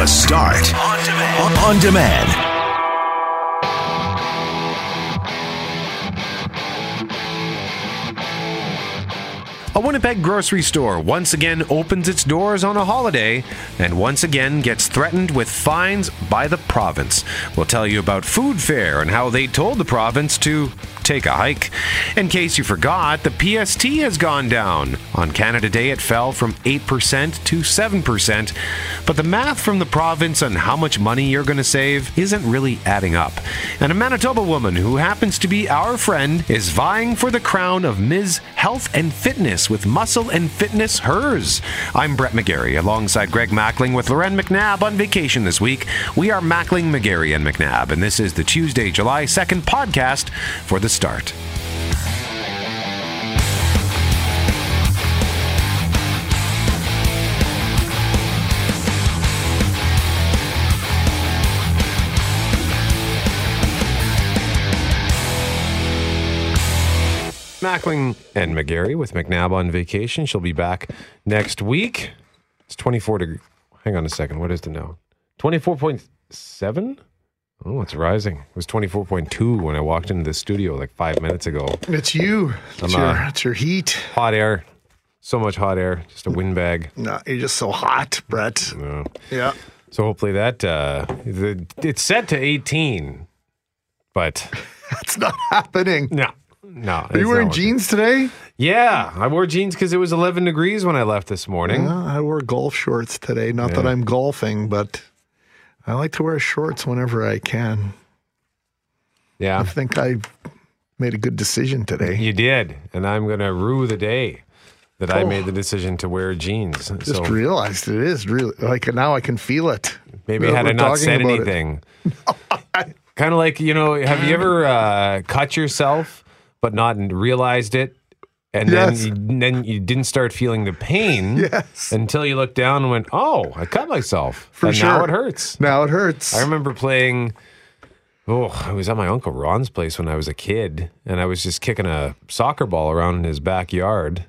The Start on demand. On demand. A Winnipeg grocery store once again opens its doors on a holiday and once again gets threatened with fines by the province. We'll tell you about Food Fare and how they told the province to take a hike. In case you forgot, the PST has gone down. On Canada Day, it fell from 8% to 7%. But the math from the province on how much money you're going to save isn't really adding up. And a Manitoba woman who happens to be our friend is vying for the crown of Ms. Health and Fitness with Muscle and Fitness Hers. I'm Brett McGarry alongside Greg Mackling with Lauren McNabb on vacation this week. We are Mackling, McGarry, and McNabb, and this is the Tuesday, July 2nd podcast for the start. Mackling and McGarry with McNabb on vacation. She'll be back next week. It's 24 degree. Hang on a second. What is the now? 24.7? Oh, it's rising. It was 24.2 when I walked into the studio like five minutes ago. It's you. It's, your, uh, it's your heat. Hot air. So much hot air. Just a windbag. No, you're just so hot, Brett. No. Yeah. So hopefully that, uh, the, it's set to 18, but That's not happening. no. No. Are you wearing jeans today? Yeah, I wore jeans because it was 11 degrees when I left this morning. Uh, I wore golf shorts today. Not that I'm golfing, but I like to wear shorts whenever I can. Yeah. I think I made a good decision today. You did, and I'm gonna rue the day that I Oh. made the decision to wear jeans. Just so realized it is really like now I can feel it. maybe had I not said anything, kind of like you know, have you ever uh, cut yourself but not realized it, and Yes. then you, then you didn't start feeling the pain Yes. until you looked down and went, "Oh, I cut myself," For and now sure. it hurts. Now it hurts. I remember playing. Oh, I was at my uncle Ron's place when I was a kid, and I was just kicking a soccer ball around in his backyard.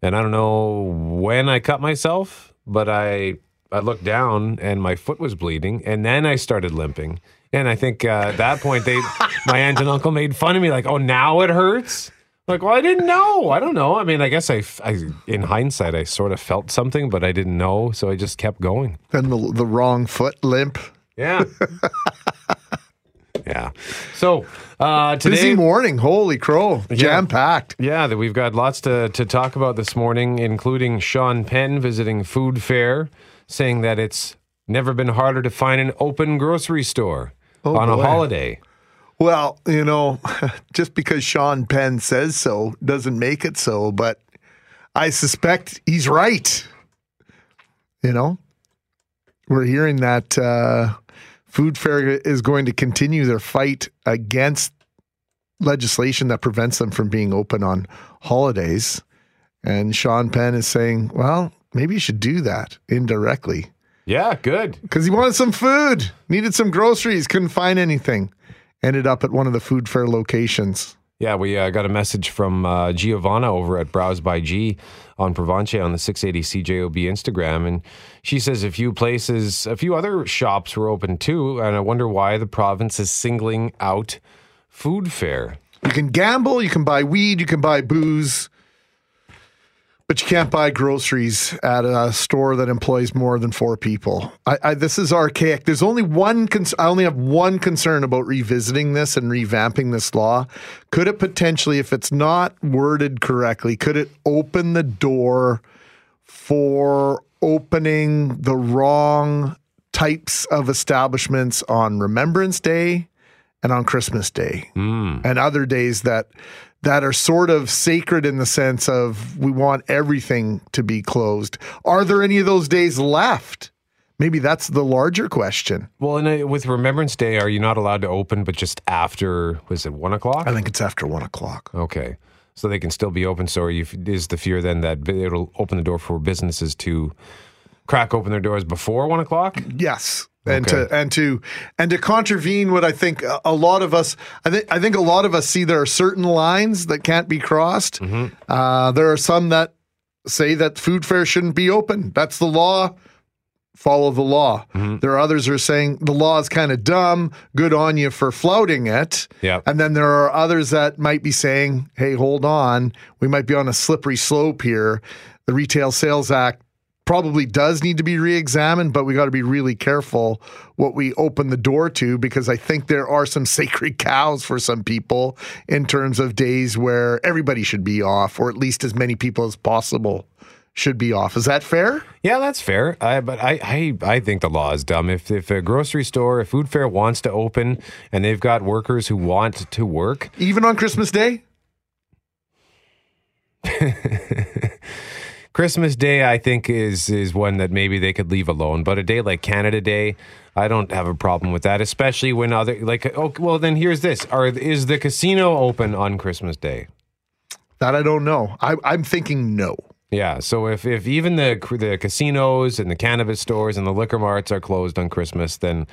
And I don't know when I cut myself, but I I looked down and my foot was bleeding, and then I started limping. And I think uh, at that point, they my aunt and uncle made fun of me, like, "Oh, now it hurts." Like, well, I didn't know. I don't know. I mean, I guess I, I, in hindsight, I sort of felt something, but I didn't know, so I just kept going. And the, the wrong foot limp. Yeah. yeah. So uh, today, Busy morning. Holy crow. Jam packed. yeah, that we've got lots to to talk about this morning, including Sean Penn visiting Food Fare, saying that it's never been harder to find an open grocery store on a holiday. Well, you know, just because Sean Penn says so doesn't make it so, but I suspect he's right. You know, we're hearing that uh, Food Fare is going to continue their fight against legislation that prevents them from being open on holidays. And Sean Penn is saying, well, maybe you should do that indirectly Yeah, good. because he wanted some food, needed some groceries, couldn't find anything. Ended up at one of the Food Fare locations. Yeah, we uh, got a message from uh, Giovanna over at Browse by G on Provence on the 680 CJOB Instagram. And she says a few places, a few other shops were open too. And I wonder why the province is singling out Food Fare. You can gamble, you can buy weed, you can buy booze, but you can't buy groceries at a store that employs more than four people. I, I, this is archaic. There's only one. Cons- I only have one concern about revisiting this and revamping this law. Could it potentially, if it's not worded correctly, could it open the door for opening the wrong types of establishments on Remembrance Day and on Christmas Day hmm. and other days that that are sort of sacred in the sense of we want everything to be closed. Are there any of those days left? Maybe that's the larger question. Well, and uh, with Remembrance Day, are you not allowed to open, but just after, was it one o'clock? I think it's after one o'clock. Okay. So they can still be open. So are you, is the fear then that it'll open the door for businesses to crack open their doors before one o'clock? Yes. And Okay. to and to and to contravene what I think a- lot of us I think I think a lot of us see there are certain lines that can't be crossed. Uh, there are some that say that Food Fare shouldn't be open. That's the law. follow the law. There are others who are saying the law is kind of dumb. Good on you for flouting it. Yep. And then there are others that might be saying, hey, hold on. We might be on a slippery slope here. The Retail Sales Act probably does need to be re-examined, but we got to be really careful what we open the door to because I think there are some sacred cows for some people in terms of days where everybody should be off, or at least as many people as possible should be off. Is that fair? Yeah, that's fair. I, but I, I, I think the law is dumb. If, if a grocery store, a Food Fare wants to open and they've got workers who want to work, Even on Christmas Day? Christmas Day, I think is is one that maybe they could leave alone. But a day like Canada Day, I don't have a problem with that. Especially when other like oh well, then here's this: Are is the casino open on Christmas Day? That I don't know. I, I'm thinking no. Yeah. So if if even the the casinos and the cannabis stores and the liquor marts are closed on Christmas, then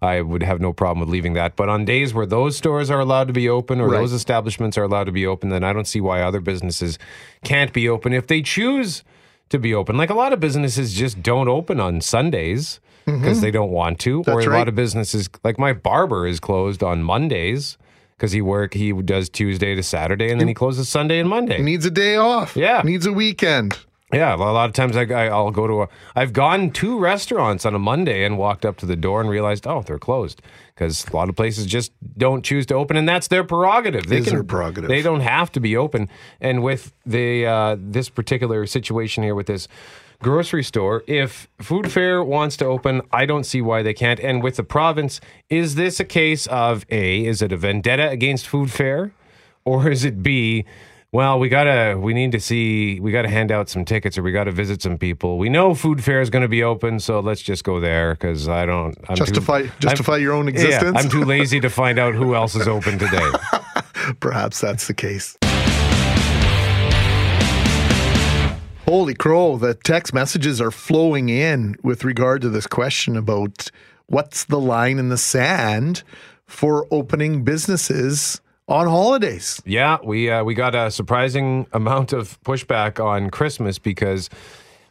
I would have no problem with leaving that. But on days where those stores are allowed to be open or Right. those establishments are allowed to be open, then I don't see why other businesses can't be open if they choose to be open. Like a lot of businesses just don't open on Sundays because they don't want to, or Mm-hmm. A right. lot of businesses like my barber is closed on Mondays. Because he work, he does Tuesday to Saturday, and then he closes Sunday and Monday. He needs a day off. Yeah. Needs a weekend. Yeah, a lot of times I, I'll go to a. I've gone to restaurants on a Monday and walked up to the door and realized, oh, they're closed because a lot of places just don't choose to open, and that's their prerogative. They Is their prerogative. They don't have to be open. And with the uh, this particular situation here with this grocery store, if Food Fare wants to open, I don't see why they can't. And with the province, is this a case of a? Is it a vendetta against Food Fare, or is it b? Well, we gotta, we need to see, we gotta hand out some tickets or we gotta visit some people. We know Food Fare is gonna be open, so let's just go there because I don't I'm too- Justify I'm- justify your own yeah, existence. I'm too lazy to find out who else is open today. Perhaps that's the case. Holy crow, the text messages are flowing in with regard to this question about what's the line in the sand for opening businesses on holidays. Yeah, we uh, we got a surprising amount of pushback on Christmas because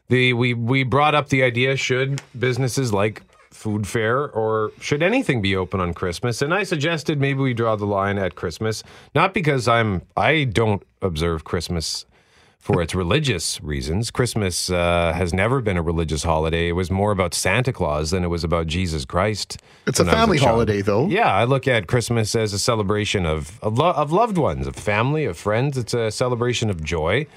the we we brought up the idea should businesses like Food Fare or should anything be open on Christmas and I suggested maybe we draw the line at Christmas not because I'm I don't observe Christmas for its religious reasons. Christmas uh, has never been a religious holiday. It was more about Santa Claus than it was about Jesus Christ. It's a when I was family child. holiday, though. Yeah, I look at Christmas as a celebration of of, lo- of loved ones, of family, of friends. It's a celebration of joy,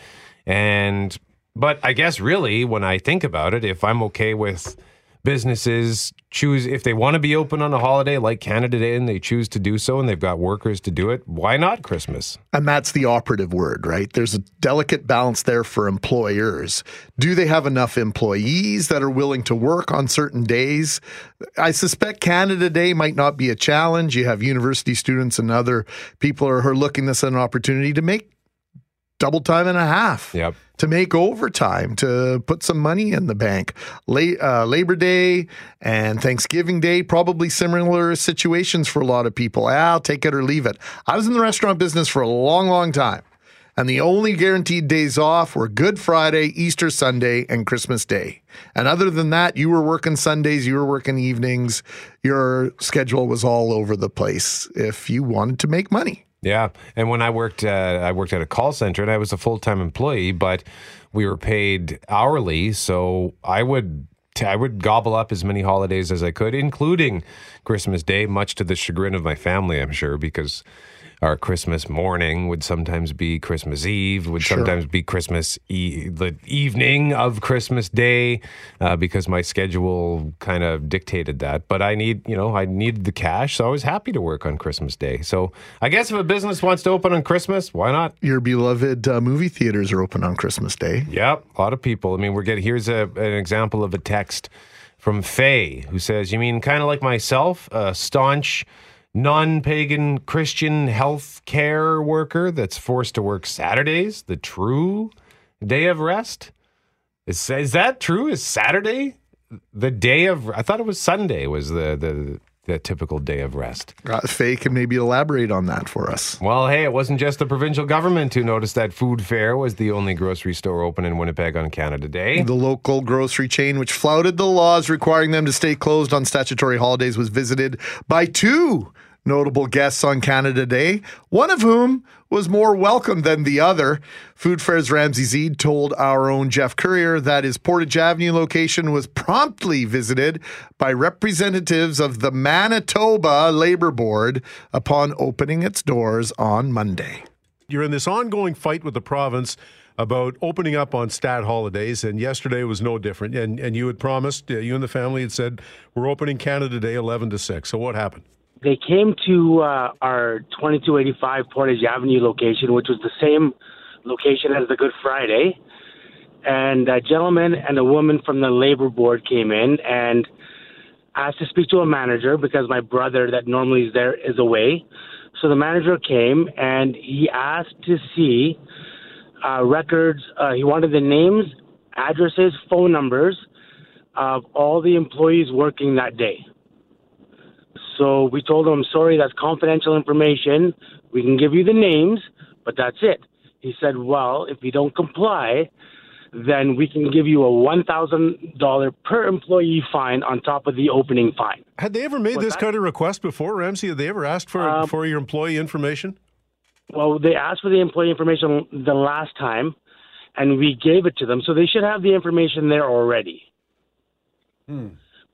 and but I guess really, when I think about it, if I'm okay with businesses choose if they want to be open on a holiday like Canada Day and they choose to do so, and they've got workers to do it, why not Christmas? And that's the operative word, right? There's a delicate balance there for employers. Do they have enough employees that are willing to work on certain days? I suspect Canada Day might not be a challenge. You have university students and other people who are looking this as an opportunity to make double time and a half. Yep. To make overtime, to put some money in the bank. La- uh, Labor Day and Thanksgiving Day, probably similar situations for a lot of people. I'll take it or leave it. I was in the restaurant business for a long, long time. And the only guaranteed days off were Good Friday, Easter Sunday, and Christmas Day. And other than that, you were working Sundays, you were working evenings. Your schedule was all over the place if you wanted to make money. Yeah, and when I worked, uh, I worked at a call center, and I was a full time employee, but we were paid hourly, so I would. I would gobble up as many holidays as I could, including Christmas Day, much to the chagrin of my family, I'm sure, because our Christmas morning would sometimes be Christmas Eve, would sometimes be Christmas e- the evening of Christmas Day, uh, because my schedule kind of dictated that. But I need, you know, I needed the cash, so I was happy to work on Christmas Day. So I guess if a business wants to open on Christmas, why not? Your beloved uh, movie theaters are open on Christmas Day. Yep, a lot of people. I mean, we're getting here's a, an example of a text from Faye who says, "You mean kind of like myself, a staunch." Non-pagan Christian health care worker that's forced to work Saturdays, the true day of rest. Is, is that true? Is Saturday the day of? I thought it was Sunday. Was the the the typical day of rest. Uh, Faye can maybe elaborate on that for us. Well, hey, it wasn't just the provincial government who noticed that Food Fare was the only grocery store open in Winnipeg on Canada Day. The local grocery chain, which flouted the laws requiring them to stay closed on statutory holidays, was visited by two notable guests on Canada Day, one of whom was more welcome than the other. Food Fare's Ramsey Zeid told our own Jeff Courier that his Portage Avenue location was promptly visited by representatives of the Manitoba Labor Board upon opening its doors on Monday. You're in this ongoing fight with the province about opening up on stat holidays, and yesterday was no different. And and you had promised, uh, you and the family had said, we're opening Canada Day 11 to 6. So what happened? They came to uh, our 2285 Portage Avenue location, which was the same location as the Good Friday. And a gentleman and a woman from the labor board came in and asked to speak to a manager because my brother, that normally is there, is away. So the manager came and he asked to see uh, records. Uh, he wanted the names, addresses, phone numbers of all the employees working that day. So we told him, sorry, that's confidential information. We can give you the names, but that's it. He said, well, if you don't comply, then we can give you a $1,000 per employee fine on top of the opening fine. Had they ever made What's this that? kind of request before, Ramsey? Had they ever asked for, Um, for your employee information? Well, they asked for the employee information the last time, and we gave it to them. So they should have the information there already.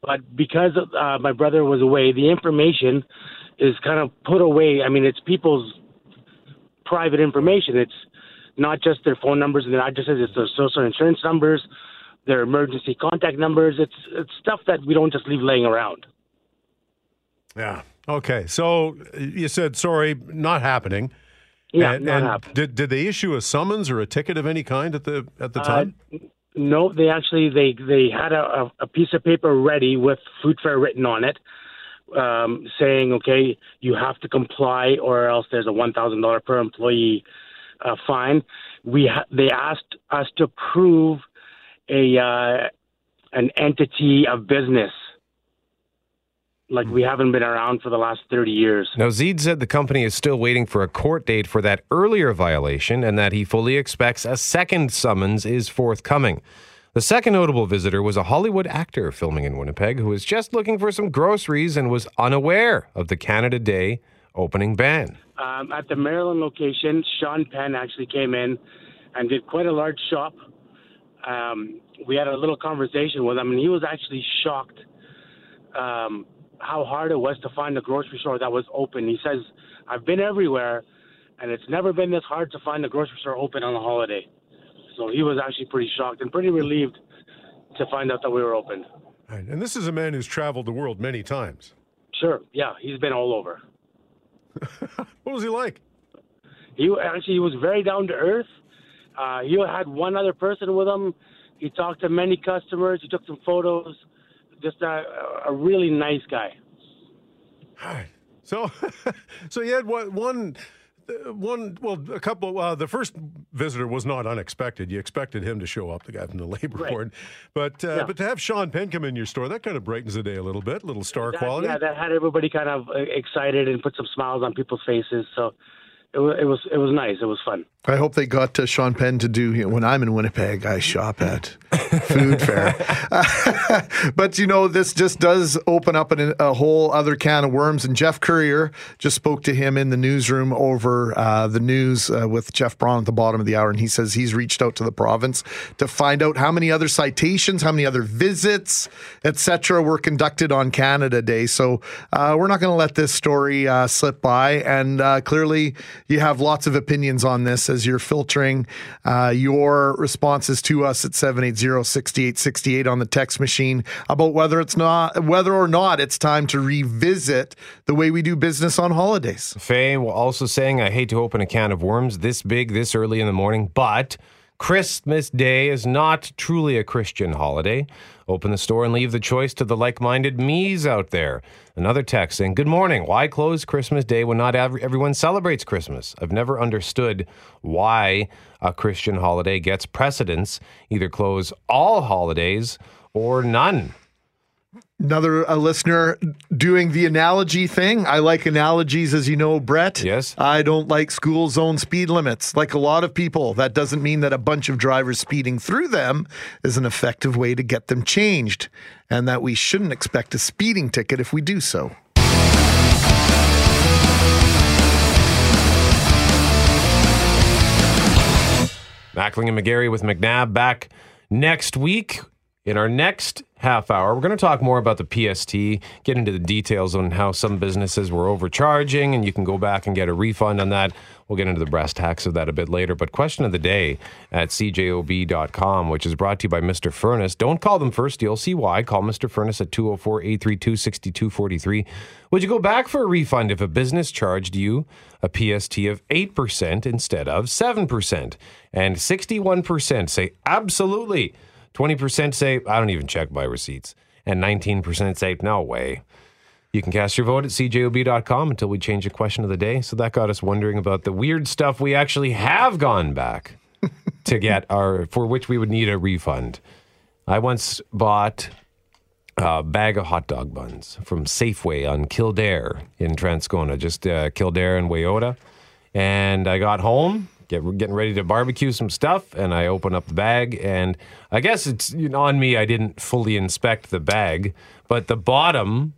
But because uh, my brother was away, the information is kind of put away. I mean, it's people's private information. It's not just their phone numbers and their addresses. It's their social insurance numbers, their emergency contact numbers. It's it's stuff that we don't just leave laying around. Yeah. Okay. So uh, you said, sorry, not happening. Yeah, and, not and happening. Did, did they issue a summons or a ticket of any kind at the at the Uh, time? No, they actually they they had a, a, piece of paper ready with Food Fare written on it, um, saying, okay, you have to comply or else there's a one thousand dollar per employee uh, fine. We ha- they asked us to prove a uh, an entity of business, like we haven't been around for the last thirty years. Now, Zeid said the company is still waiting for a court date for that earlier violation and that he fully expects a second summons is forthcoming. The second notable visitor was a Hollywood actor filming in Winnipeg who was just looking for some groceries and was unaware of the Canada Day opening ban. Um, at the Maryland location, Sean Penn actually came in and did quite a large shop. Um, we had a little conversation with him, and he was actually shocked um, how hard it was to find a grocery store that was open. He says, I've been everywhere, and it's never been this hard to find a grocery store open on a holiday. So he was actually pretty shocked and pretty relieved to find out that we were open. Right. And this is a man who's traveled the world many times. Sure, yeah, he's been all over. What was he like? He actually he was very down to earth. Uh, he had one other person with him. He talked to many customers. He took some photos. Just a, a really nice guy. Hi. So, so you had one, one, one. Well, a couple. Uh, the first visitor was not unexpected. You expected him to show up, the guy from the labor Right. board, but uh, Yeah. but to have Sean Penn come in your store, that kind of brightens the day a little bit. Little star That- quality. Yeah, that had everybody kind of uh, excited and put some smiles on people's faces. So it was it was it was nice. It was fun. I hope they got uh, Sean Penn to do you know, when I'm in Winnipeg, I shop at Food Fare. but you know, this just does open up an, a whole other can of worms. And Jeff Courier just spoke to him in the newsroom over uh, the news uh, with Jeff Braun at the bottom of the hour, and he says he's reached out to the province to find out how many other citations, how many other visits, etc., were conducted on Canada Day. So uh, we're not going to let this story uh, slip by. And uh, clearly, you have lots of opinions on this as you're filtering uh, your responses to us at 780-6868 on the text machine about whether it's not whether or not it's time to revisit the way we do business on holidays. Faye also saying, I hate to open a can of worms this big, this early in the morning, but Christmas Day is not truly a Christian holiday. Open the store and leave the choice to the like minded me's out there. Another text saying, Good morning. Why close Christmas Day when not ev- everyone celebrates Christmas? I've never understood why a Christian holiday gets precedence. Either close all holidays or none. Another a listener doing the analogy thing. I like analogies, as you know, Brett. Yes. I don't like school zone speed limits. Like a lot of people, that doesn't mean that a bunch of drivers speeding through them is an effective way to get them changed, and that we shouldn't expect a speeding ticket if we do so. Mackling and McGarry with McNabb back next week. In our next half hour, we're going to talk more about the PST, get into the details on how some businesses were overcharging, and you can go back and get a refund on that. We'll get into the brass tacks of that a bit later. But question of the day at cjob.com, which is brought to you by Mr. Furnace. Don't call them first. You'll see why. Call Mr. Furnace at 204 832 6243. Would you go back for a refund if a business charged you a PST of 8% instead of 7%? And 61% say absolutely. 20% say, I don't even check my receipts. And 19% say, no way. You can cast your vote at cjob.com until we change the question of the day. So that got us wondering about the weird stuff we actually have gone back to get our, for which we would need a refund. I once bought a bag of hot dog buns from Safeway on Kildare in Transcona, just uh, Kildare and Wayoata. And I got home, get, getting ready to barbecue some stuff, and I open up the bag, and I guess it's you know, on me. I didn't fully inspect the bag, but the bottom,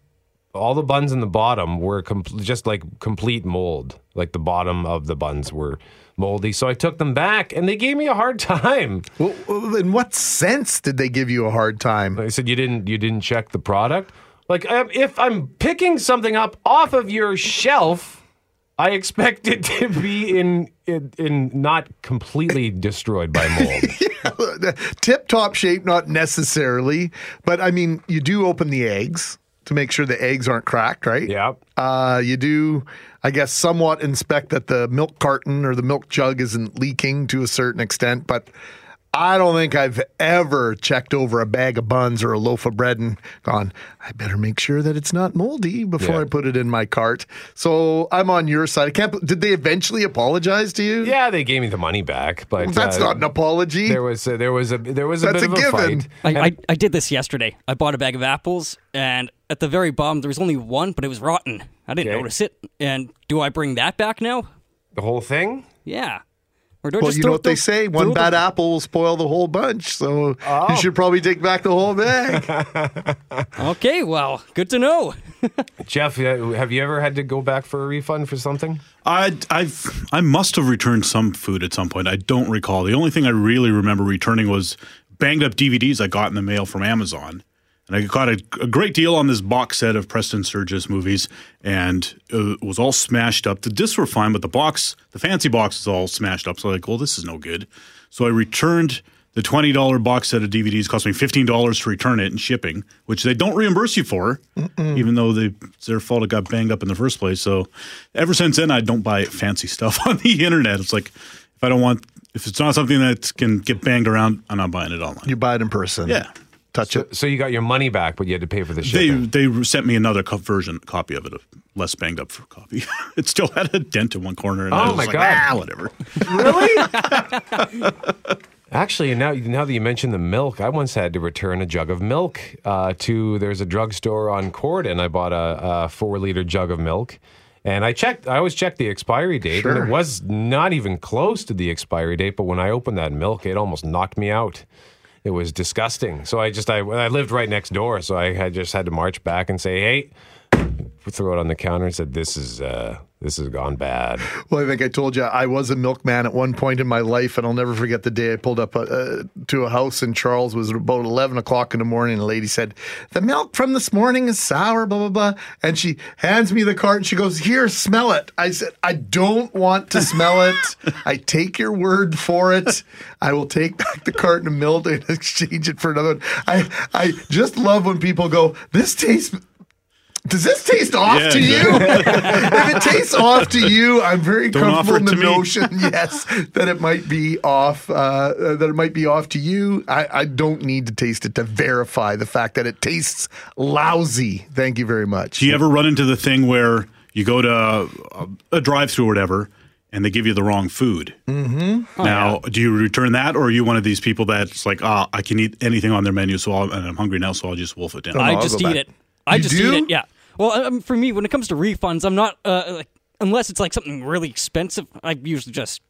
all the buns in the bottom were com- just like complete mold. Like the bottom of the buns were moldy, so I took them back, and they gave me a hard time. Well, in what sense did they give you a hard time? I said you didn't you didn't check the product. Like um, if I'm picking something up off of your shelf, I expect it to be in in, in not completely destroyed by mold. Tip top shape, not necessarily, but I mean, you do open the eggs to make sure the eggs aren't cracked, right? yeah. Uh, you do, I guess, somewhat inspect that the milk carton or the milk jug isn't leaking to a certain extent, but I don't think I've ever checked over a bag of buns or a loaf of bread and gone, I better make sure that it's not moldy before Yeah. I put it in my cart. So I'm on your side. I can't, did they eventually apologize to you? Yeah, they gave me the money back, but That's uh, not an apology. There was a, there was a there was a That's bit a of a given. fight. I, I, I did this yesterday. I bought a bag of apples, and at the very bottom, there was only one, but it was rotten. I didn't Okay. notice it. And do I bring that back now? the whole thing. Yeah. Or do I well, just you throw- know what they say: one bad the- apple will spoil the whole bunch. So Oh. you should probably take back the whole bag. Okay, well, good to know. Jeff, uh, have you ever had to go back for a refund for something? I I've I must have returned some food at some point. I don't recall. The only thing I really remember returning was banged up DVDs I got in the mail from Amazon. And I got a, a great deal on this box set of Preston Sturges movies, and it was all smashed up. The discs were fine, but the box, the fancy box, is all smashed up. So I'm like, well, this is no good. So I returned the twenty dollar box set of DVDs. Cost me fifteen dollars to return it and shipping, which they don't reimburse you for, even though they it's their fault it got banged up in the first place. So ever since then, I don't buy fancy stuff on the internet. It's like if I don't want, if it's not something that can get banged around, I'm not buying it online. you buy it in person. Yeah. Touch it. So you got your money back, but you had to pay for the They shipping. they sent me another co- version copy of it, a less banged up copy. it still had a dent in one corner. And I Oh, was my like, God. Ah, whatever. Really? Actually, now now that you mention the milk, I once had to return a jug of milk uh, to. There's a drugstore on Court, and I bought a, a four liter jug of milk. And I checked. I always checked the expiry date, and it was not even close to the expiry date. But when I opened that milk, it almost knocked me out. It was disgusting. So I just I, I lived right next door, so I had just had to march back and say, "Hey," throw it on the counter and said, "This is uh, this has gone bad." Well, I think I told you I was a milkman at one point in my life, and I'll never forget the day I pulled up uh, to a house in Charles. It was about eleven o'clock in the morning, and a lady said, "The milk from this morning is sour." Blah blah blah, and she hands me the cart, and she goes, "Here, smell it." I said, "I don't want to smell it. I take your word for it. I will take back the carton of milk and exchange it for another one." I I just love when people go, "This tastes." Does this taste off Yeah, to you? if it tastes off to you, I'm very Don't comfortable in the notion, yes, that it might be off. Uh, that it might be off to you. I, I don't need to taste it to verify the fact that it tastes lousy. Thank you very much. Do you ever run into the thing where you go to a, a drive-through or whatever, and they give you the wrong food. Mm-hmm. now, do you return that, or are you one of these people that's like, ah, I can eat anything on their menu, so I'll, and I'm hungry now, so I'll just wolf it down? I I'll just eat back. it. I You just do? eat it. Yeah. Well, um, for me, when it comes to refunds, I'm not uh, like unless it's like something really expensive. I usually just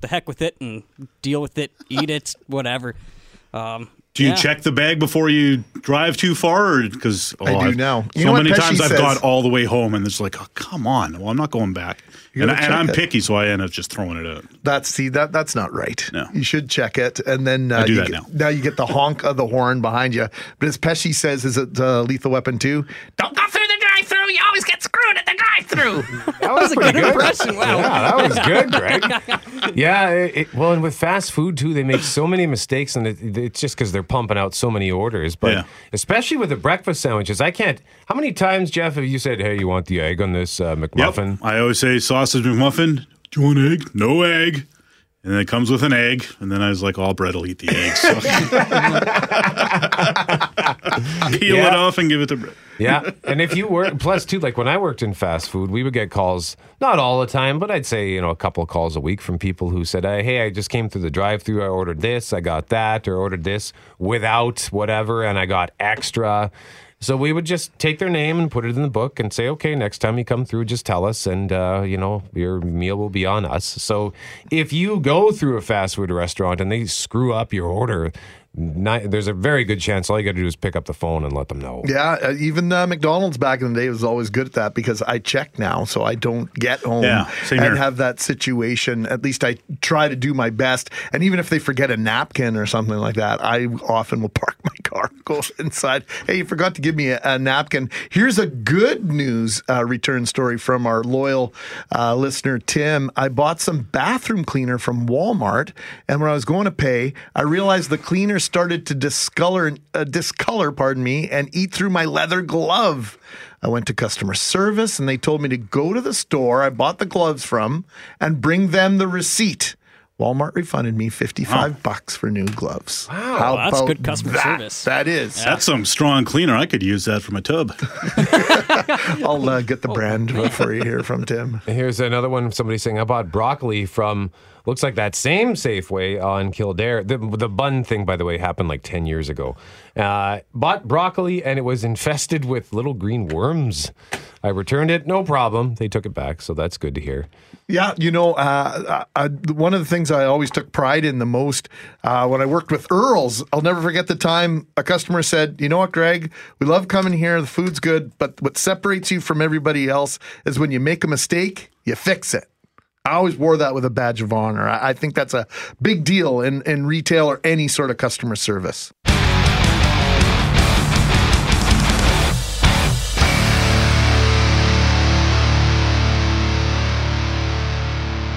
the heck with it and deal with it, eat it, whatever. Um, Do you yeah. check the bag before you drive too far? Because oh, I do I've- now. You so know what many Pesci times I've says? got all the way home, and it's like, oh, come on. Well, I'm not going back. And, I, and I'm it. picky, so I end up just throwing it out. That's see that that's not right. No. You should check it, and then uh, I do you that get, now. you get the honk of the horn behind you. But as Pesci says, is it uh, Lethal Weapon two? Don't go through the drive-through. You always get screwed at the drive-through. That was pretty good. impression. Wow. Yeah, that was good, Greg. yeah, it, it- well, and with fast food too, they make so many mistakes, and it, it's just because they're pumping out so many orders. But Yeah. especially with the breakfast sandwiches, I can't. How many times, Jeff, have you said, "Hey, you want the egg on this uh, McMuffin?" Yep. I always say sausage McMuffin. Do you want egg? No egg. And then it comes with an egg. And then I was like, all bread will eat the egg. So peel it off and give it to bread. Yeah, and if you work, plus too, like when I worked in fast food, we would get calls, not all the time, but I'd say you know a couple of calls a week from people who said, "Hey, I just came through the drive-through. I ordered this, I got that, or ordered this without whatever, and I got extra." So we would just take their name and put it in the book and say, "Okay, next time you come through, just tell us, and uh, you know your meal will be on us." So if you go through a fast food restaurant and they screw up your order. Ni- there's a very good chance all you got to do is pick up the phone and let them know. Yeah, uh, even uh, McDonald's back in the day was always good at that because I check now, so I don't get home Yeah, same and here. have that situation. At least I try to do my best. And even if they forget a napkin or something like that, I often will park inside. Hey, you forgot to give me a, a napkin. Here's a good news uh, return story from our loyal uh, listener Tim. I bought some bathroom cleaner from Walmart, and when I was going to pay, I realized the cleaner started to discolor, uh, discolor, pardon me, and eat through my leather glove. I went to customer service, and they told me to go to the store I bought the gloves from and bring them the receipt. Walmart refunded me 55 bucks for new gloves. Wow, How that's good customer that? service. That is. That's some strong cleaner. I could use that for my tub. I'll uh, get the brand before you hear from Tim. Here's another one. Somebody saying, I bought broccoli from, looks like that same Safeway on Kildare. The, the bun thing, by the way, happened like 10 years ago. Uh, bought broccoli and it was infested with little green worms. I returned it, no problem. They took it back, so that's good to hear. Yeah, you know, uh, uh, one of the things I always took pride in the most uh, when I worked with Earls, I'll never forget the time a customer said, "You know what, Greg? We love coming here. The food's good, but what separates you from everybody else is when you make a mistake, you fix it." I always wore that with a badge of honor. I, I think that's a big deal in, in retail or any sort of customer service.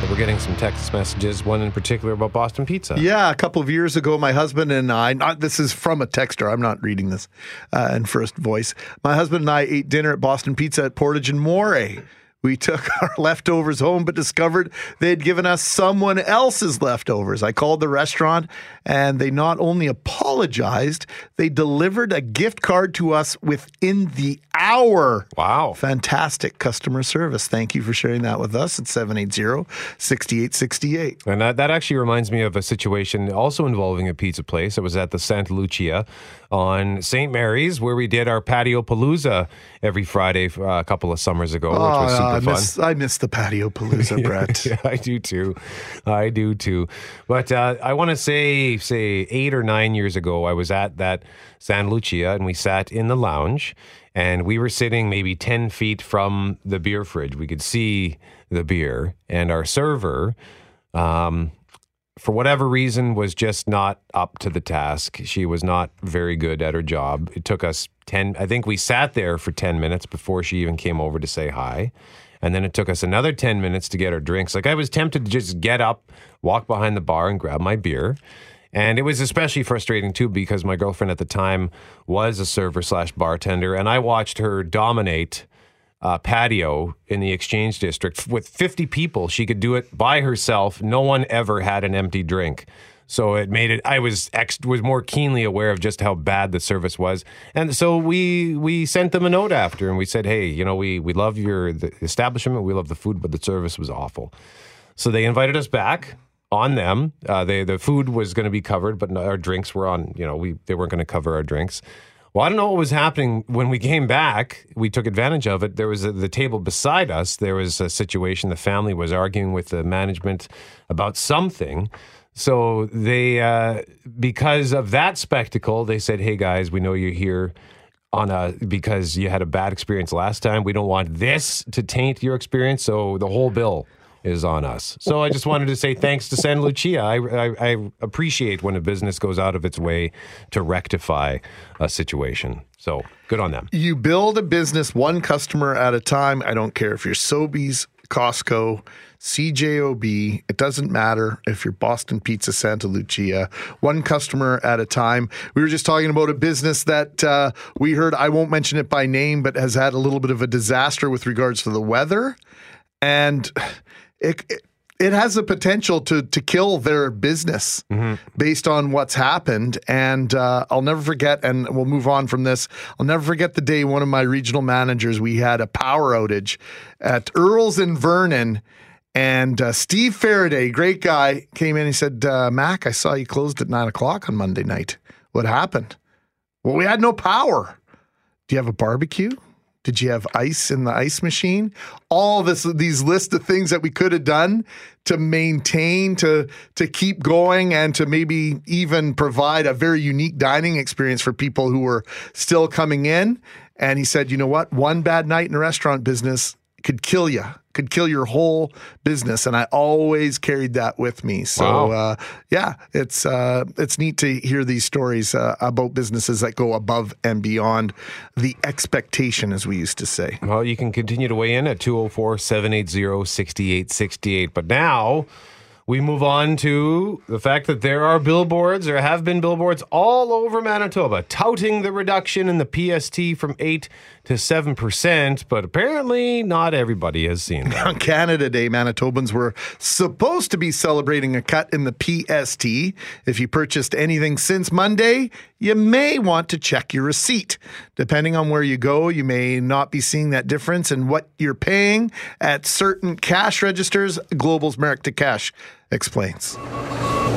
We're getting some text messages, one in particular about Boston Pizza. Yeah, a couple of years ago, my husband and I, not, this is from a texter, I'm not reading this uh, in first voice. My husband and I ate dinner at Boston Pizza at Portage and Moray. We took our leftovers home, but discovered they had given us someone else's leftovers. I called the restaurant, and they not only apologized, they delivered a gift card to us within the hour. Wow. Fantastic customer service. Thank you for sharing that with us at 780 6868. And that, that actually reminds me of a situation also involving a pizza place. It was at the Santa Lucia on St. Mary's, where we did our patio palooza every Friday uh, a couple of summers ago, which was super I fun. miss, I miss the patio palooza, Brett. Yeah, I do too. I do too. But uh, I want to say, say eight or nine years ago, I was at that San Lucia, and we sat in the lounge, and we were sitting maybe ten feet from the beer fridge. We could see the beer, and our server. Um, for whatever reason, was just not up to the task. She was not very good at her job. It took us 10, I think we sat there for 10 minutes before she even came over to say hi. And then it took us another 10 minutes to get our drinks. Like I was tempted to just get up, walk behind the bar, and grab my beer. And it was especially frustrating too because my girlfriend at the time was a server slash bartender, and I watched her dominate uh, patio in the exchange district with 50 people. She could do it by herself. No one ever had an empty drink. So it made it. I was ex, was more keenly aware of just how bad the service was, and so we we sent them a note after, and we said, "Hey, you know, we we love your establishment, we love the food, but the service was awful." So they invited us back on them. Uh, they the food was going to be covered, but our drinks were on. You know, we they weren't going to cover our drinks. Well, I don't know what was happening when we came back. We took advantage of it. There was a, the table beside us. There was a situation. The family was arguing with the management about something. So they, uh, because of that spectacle, they said, "Hey guys, we know you're here." on a because you had a bad experience last time. We don't want this to taint your experience, so the whole bill is on us. So I just wanted to say thanks to San Lucia. I, I, I appreciate when a business goes out of its way to rectify a situation. So good on them. You build a business one customer at a time. I don't care if you're Sobeys, Costco, CJOB. It doesn't matter if you're Boston Pizza Santa Lucia. One customer at a time. We were just talking about a business that uh, we heard. I won't mention it by name, but has had a little bit of a disaster with regards to the weather, and it. it it has the potential to to kill their business based on what's happened. And uh, I'll never forget. And we'll move on from this. I'll never forget the day one of my regional managers we had a power outage at Earl's in Vernon. And uh, Steve Faraday, great guy, came in. He said, uh, "Mac, I saw you closed at nine o'clock on Monday night. What happened?" Well, we had no power. Do you have a barbecue? Did you have ice in the ice machine? All this these list of things that we could have done to maintain, to to keep going, and to maybe even provide a very unique dining experience for people who were still coming in. And he said, you know what? One bad night in the restaurant business could kill you, could kill your whole business. And I always carried that with me. So Wow. uh, yeah, it's uh, it's neat to hear these stories uh, about businesses that go above and beyond the expectation, as we used to say. Well, you can continue to weigh in at 204 780 6868. But now we move on to the fact that there are billboards, there have been billboards all over Manitoba touting the reduction in the PST from 8 to 7%. But apparently, not everybody has seen that. On Canada Day, Manitobans were supposed to be celebrating a cut in the PST. If you purchased anything since Monday, you may want to check your receipt. Depending on where you go, you may not be seeing that difference in what you're paying at certain cash registers. Global's Marek Tkach explains.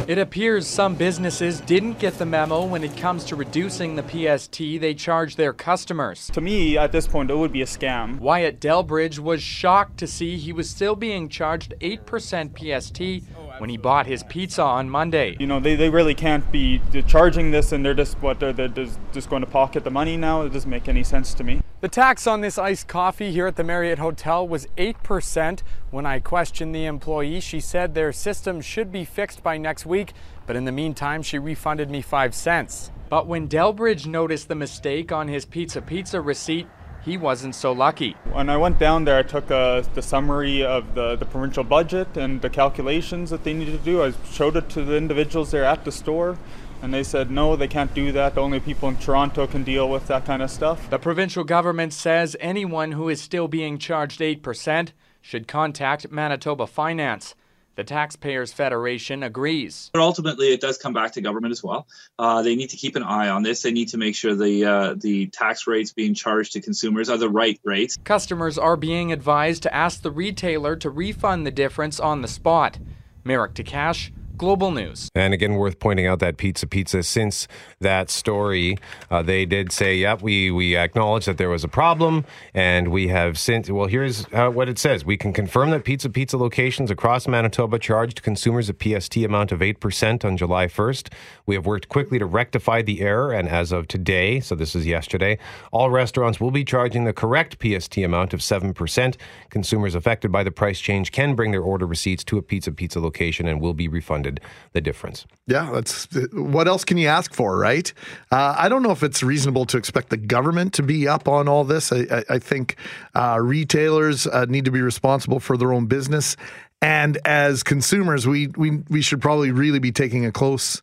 It appears some businesses didn't get the memo when it comes to reducing the PST they charge their customers. To me, at this point, it would be a scam. Wyatt Delbridge was shocked to see he was still being charged 8% PST when he bought his pizza on Monday. You know, they, they really can't be charging this and they're just what they're, they're just, just going to pocket the money now. It doesn't make any sense to me. The tax on this iced coffee here at the Marriott Hotel was 8%. When I questioned the employee, she said their system should be fixed by next week, but in the meantime, she refunded me 5 cents. But when Delbridge noticed the mistake on his Pizza Pizza receipt, he wasn't so lucky. When I went down there, I took uh, the summary of the, the provincial budget and the calculations that they needed to do. I showed it to the individuals there at the store, and they said no, they can't do that. Only people in Toronto can deal with that kind of stuff. The provincial government says anyone who is still being charged 8% should contact Manitoba Finance. The Taxpayers Federation agrees. But ultimately, it does come back to government as well. Uh, they need to keep an eye on this. They need to make sure the uh, the tax rates being charged to consumers are the right rates. Customers are being advised to ask the retailer to refund the difference on the spot. Marek Tkach, Global News. And again, worth pointing out that Pizza Pizza, since that story, uh, they did say, yep, we, we acknowledge that there was a problem. And we have since, well, here's uh, what it says. We can confirm that Pizza Pizza locations across Manitoba charged consumers a PST amount of 8% on July 1st. We have worked quickly to rectify the error. And as of today, so this is yesterday, all restaurants will be charging the correct PST amount of 7%. Consumers affected by the price change can bring their order receipts to a Pizza Pizza location and will be refunded the difference. Yeah, that's what else can you ask for, right? Uh, I don't know if it's reasonable to expect the government to be up on all this. I, I, I think uh, retailers uh, need to be responsible for their own business, and as consumers, we we we should probably really be taking a close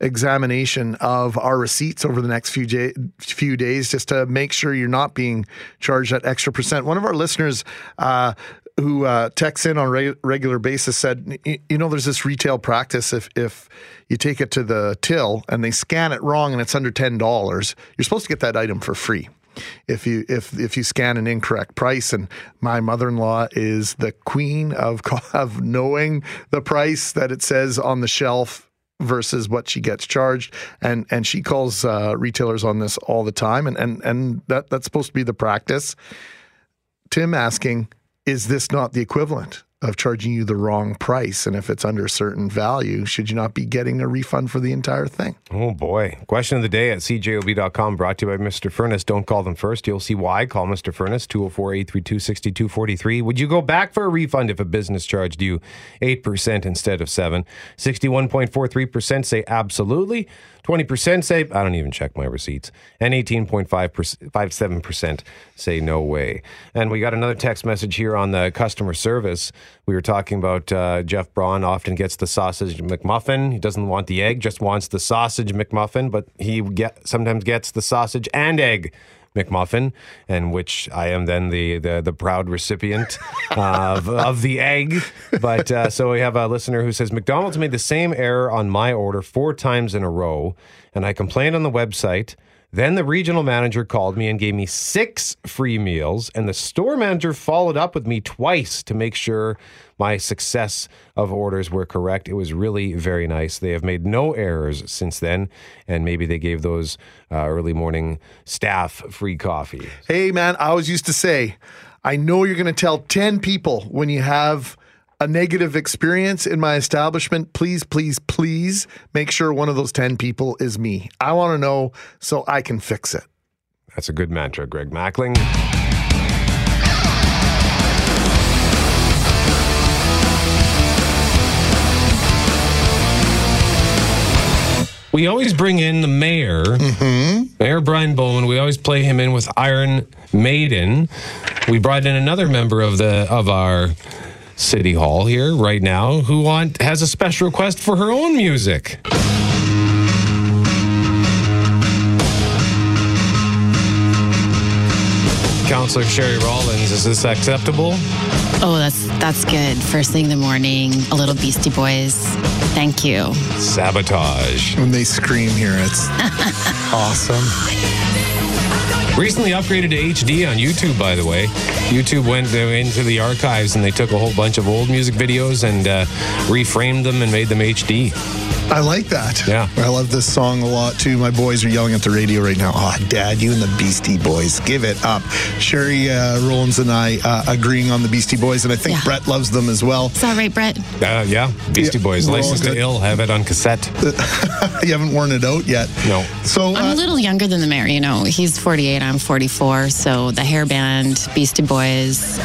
examination of our receipts over the next few j- few days just to make sure you're not being charged that extra percent. One of our listeners uh, who uh, texts in on a re- regular basis said, you know, there's this retail practice if if you take it to the till and they scan it wrong and it's under ten dollars, you're supposed to get that item for free. if you if if you scan an incorrect price. And my mother-in-law is the queen of of knowing the price that it says on the shelf versus what she gets charged and and she calls uh, retailers on this all the time and and and that that's supposed to be the practice tim asking is this not the equivalent of charging you the wrong price and if it's under a certain value should you not be getting a refund for the entire thing Oh boy. Question of the day at cjob.com brought to you by Mr. Furnace. Don't call them first. You'll see why. Call Mr. Furnace 204 832 6243. Would you go back for a refund if a business charged you 8% instead of 7 61.43% say absolutely. 20% say, I don't even check my receipts. And 18.57% say no way. And we got another text message here on the customer service. We were talking about uh, Jeff Braun often gets the sausage McMuffin. He doesn't want the egg, just wants the sausage McMuffin, but he get, sometimes gets the sausage and egg. McMuffin, and which I am then the the, the proud recipient of, of the egg. But uh, so we have a listener who says McDonald's made the same error on my order four times in a row, and I complained on the website. Then the regional manager called me and gave me six free meals, and the store manager followed up with me twice to make sure my success of orders were correct. It was really very nice. They have made no errors since then, and maybe they gave those uh, early morning staff free coffee. Hey, man, I always used to say, I know you're going to tell 10 people when you have a negative experience in my establishment. Please, please, please make sure one of those 10 people is me. I want to know so I can fix it. That's a good mantra, Greg Mackling. We always bring in the mayor, mm-hmm. Mayor Brian Bowman. We always play him in with Iron Maiden. We brought in another member of the of our city hall here right now who want has a special request for her own music. Councillor Sherri Rollins, is this acceptable? Oh, that's that's good. First thing in the morning, a little Beastie Boys. Thank you. Sabotage. When they scream here, it's awesome. Recently upgraded to HD on YouTube, by the way. YouTube went into the archives and they took a whole bunch of old music videos and uh, reframed them and made them HD. I like that. Yeah. I love this song a lot too. My boys are yelling at the radio right now. Oh, Dad, you and the Beastie Boys, give it up. Sherri uh, Rollins and I uh, agreeing on the Beastie Boys, and I think Yeah. Brett loves them as well. Is that right, Brett? Uh, yeah, Beastie Yeah, Boys. we're License to. Ill, have it on cassette. you haven't worn it out yet. No. So I'm a uh, little younger than the mayor. You know, he's 48, I'm 44. So the hair band, Beastie Boys.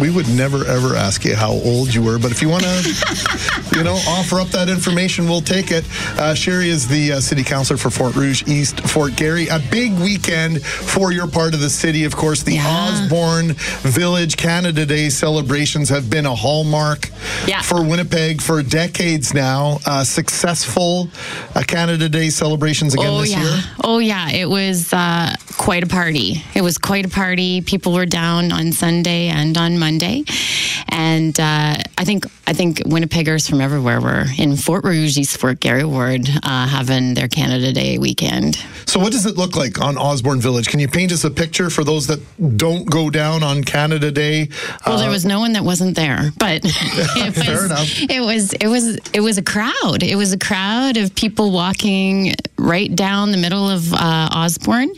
we would never ever ask you how old you were, but if you want to, you know, offer up that information, we'll take it. Uh, Sherri is the uh, city councilor for Fort Rouge East, Fort Garry. A big weekend for your part of the city. Of course, the Yeah. Osborne Village Canada Day celebrations have been a hallmark Yeah. for Winnipeg for decades now. Uh, successful uh, Canada Day celebrations again oh this yeah, year. oh yeah. It was uh, quite a party. It was quite a party. People were down on Sunday and on Monday, and uh, I think I think Winnipeggers from everywhere were in Fort Rouge, East Fort Garry Ward, uh, having their Canada Day weekend. So, what does it look like on Osborne Village? Can you paint us a picture for those that don't go down on Canada Day? Well, there was no one that wasn't there, but it was, Fair enough. it was it was it was a crowd. It was a crowd of people walking right down the middle of uh, Osborne.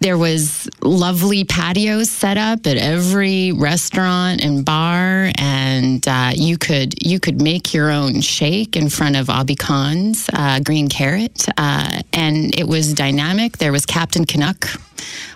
There was lovely patios set up at every restaurant and bar, and uh, you could you could make your own shake in front of Abby Khan's uh, Green Carrot, uh, and it was dynamic. There was Captain Canuck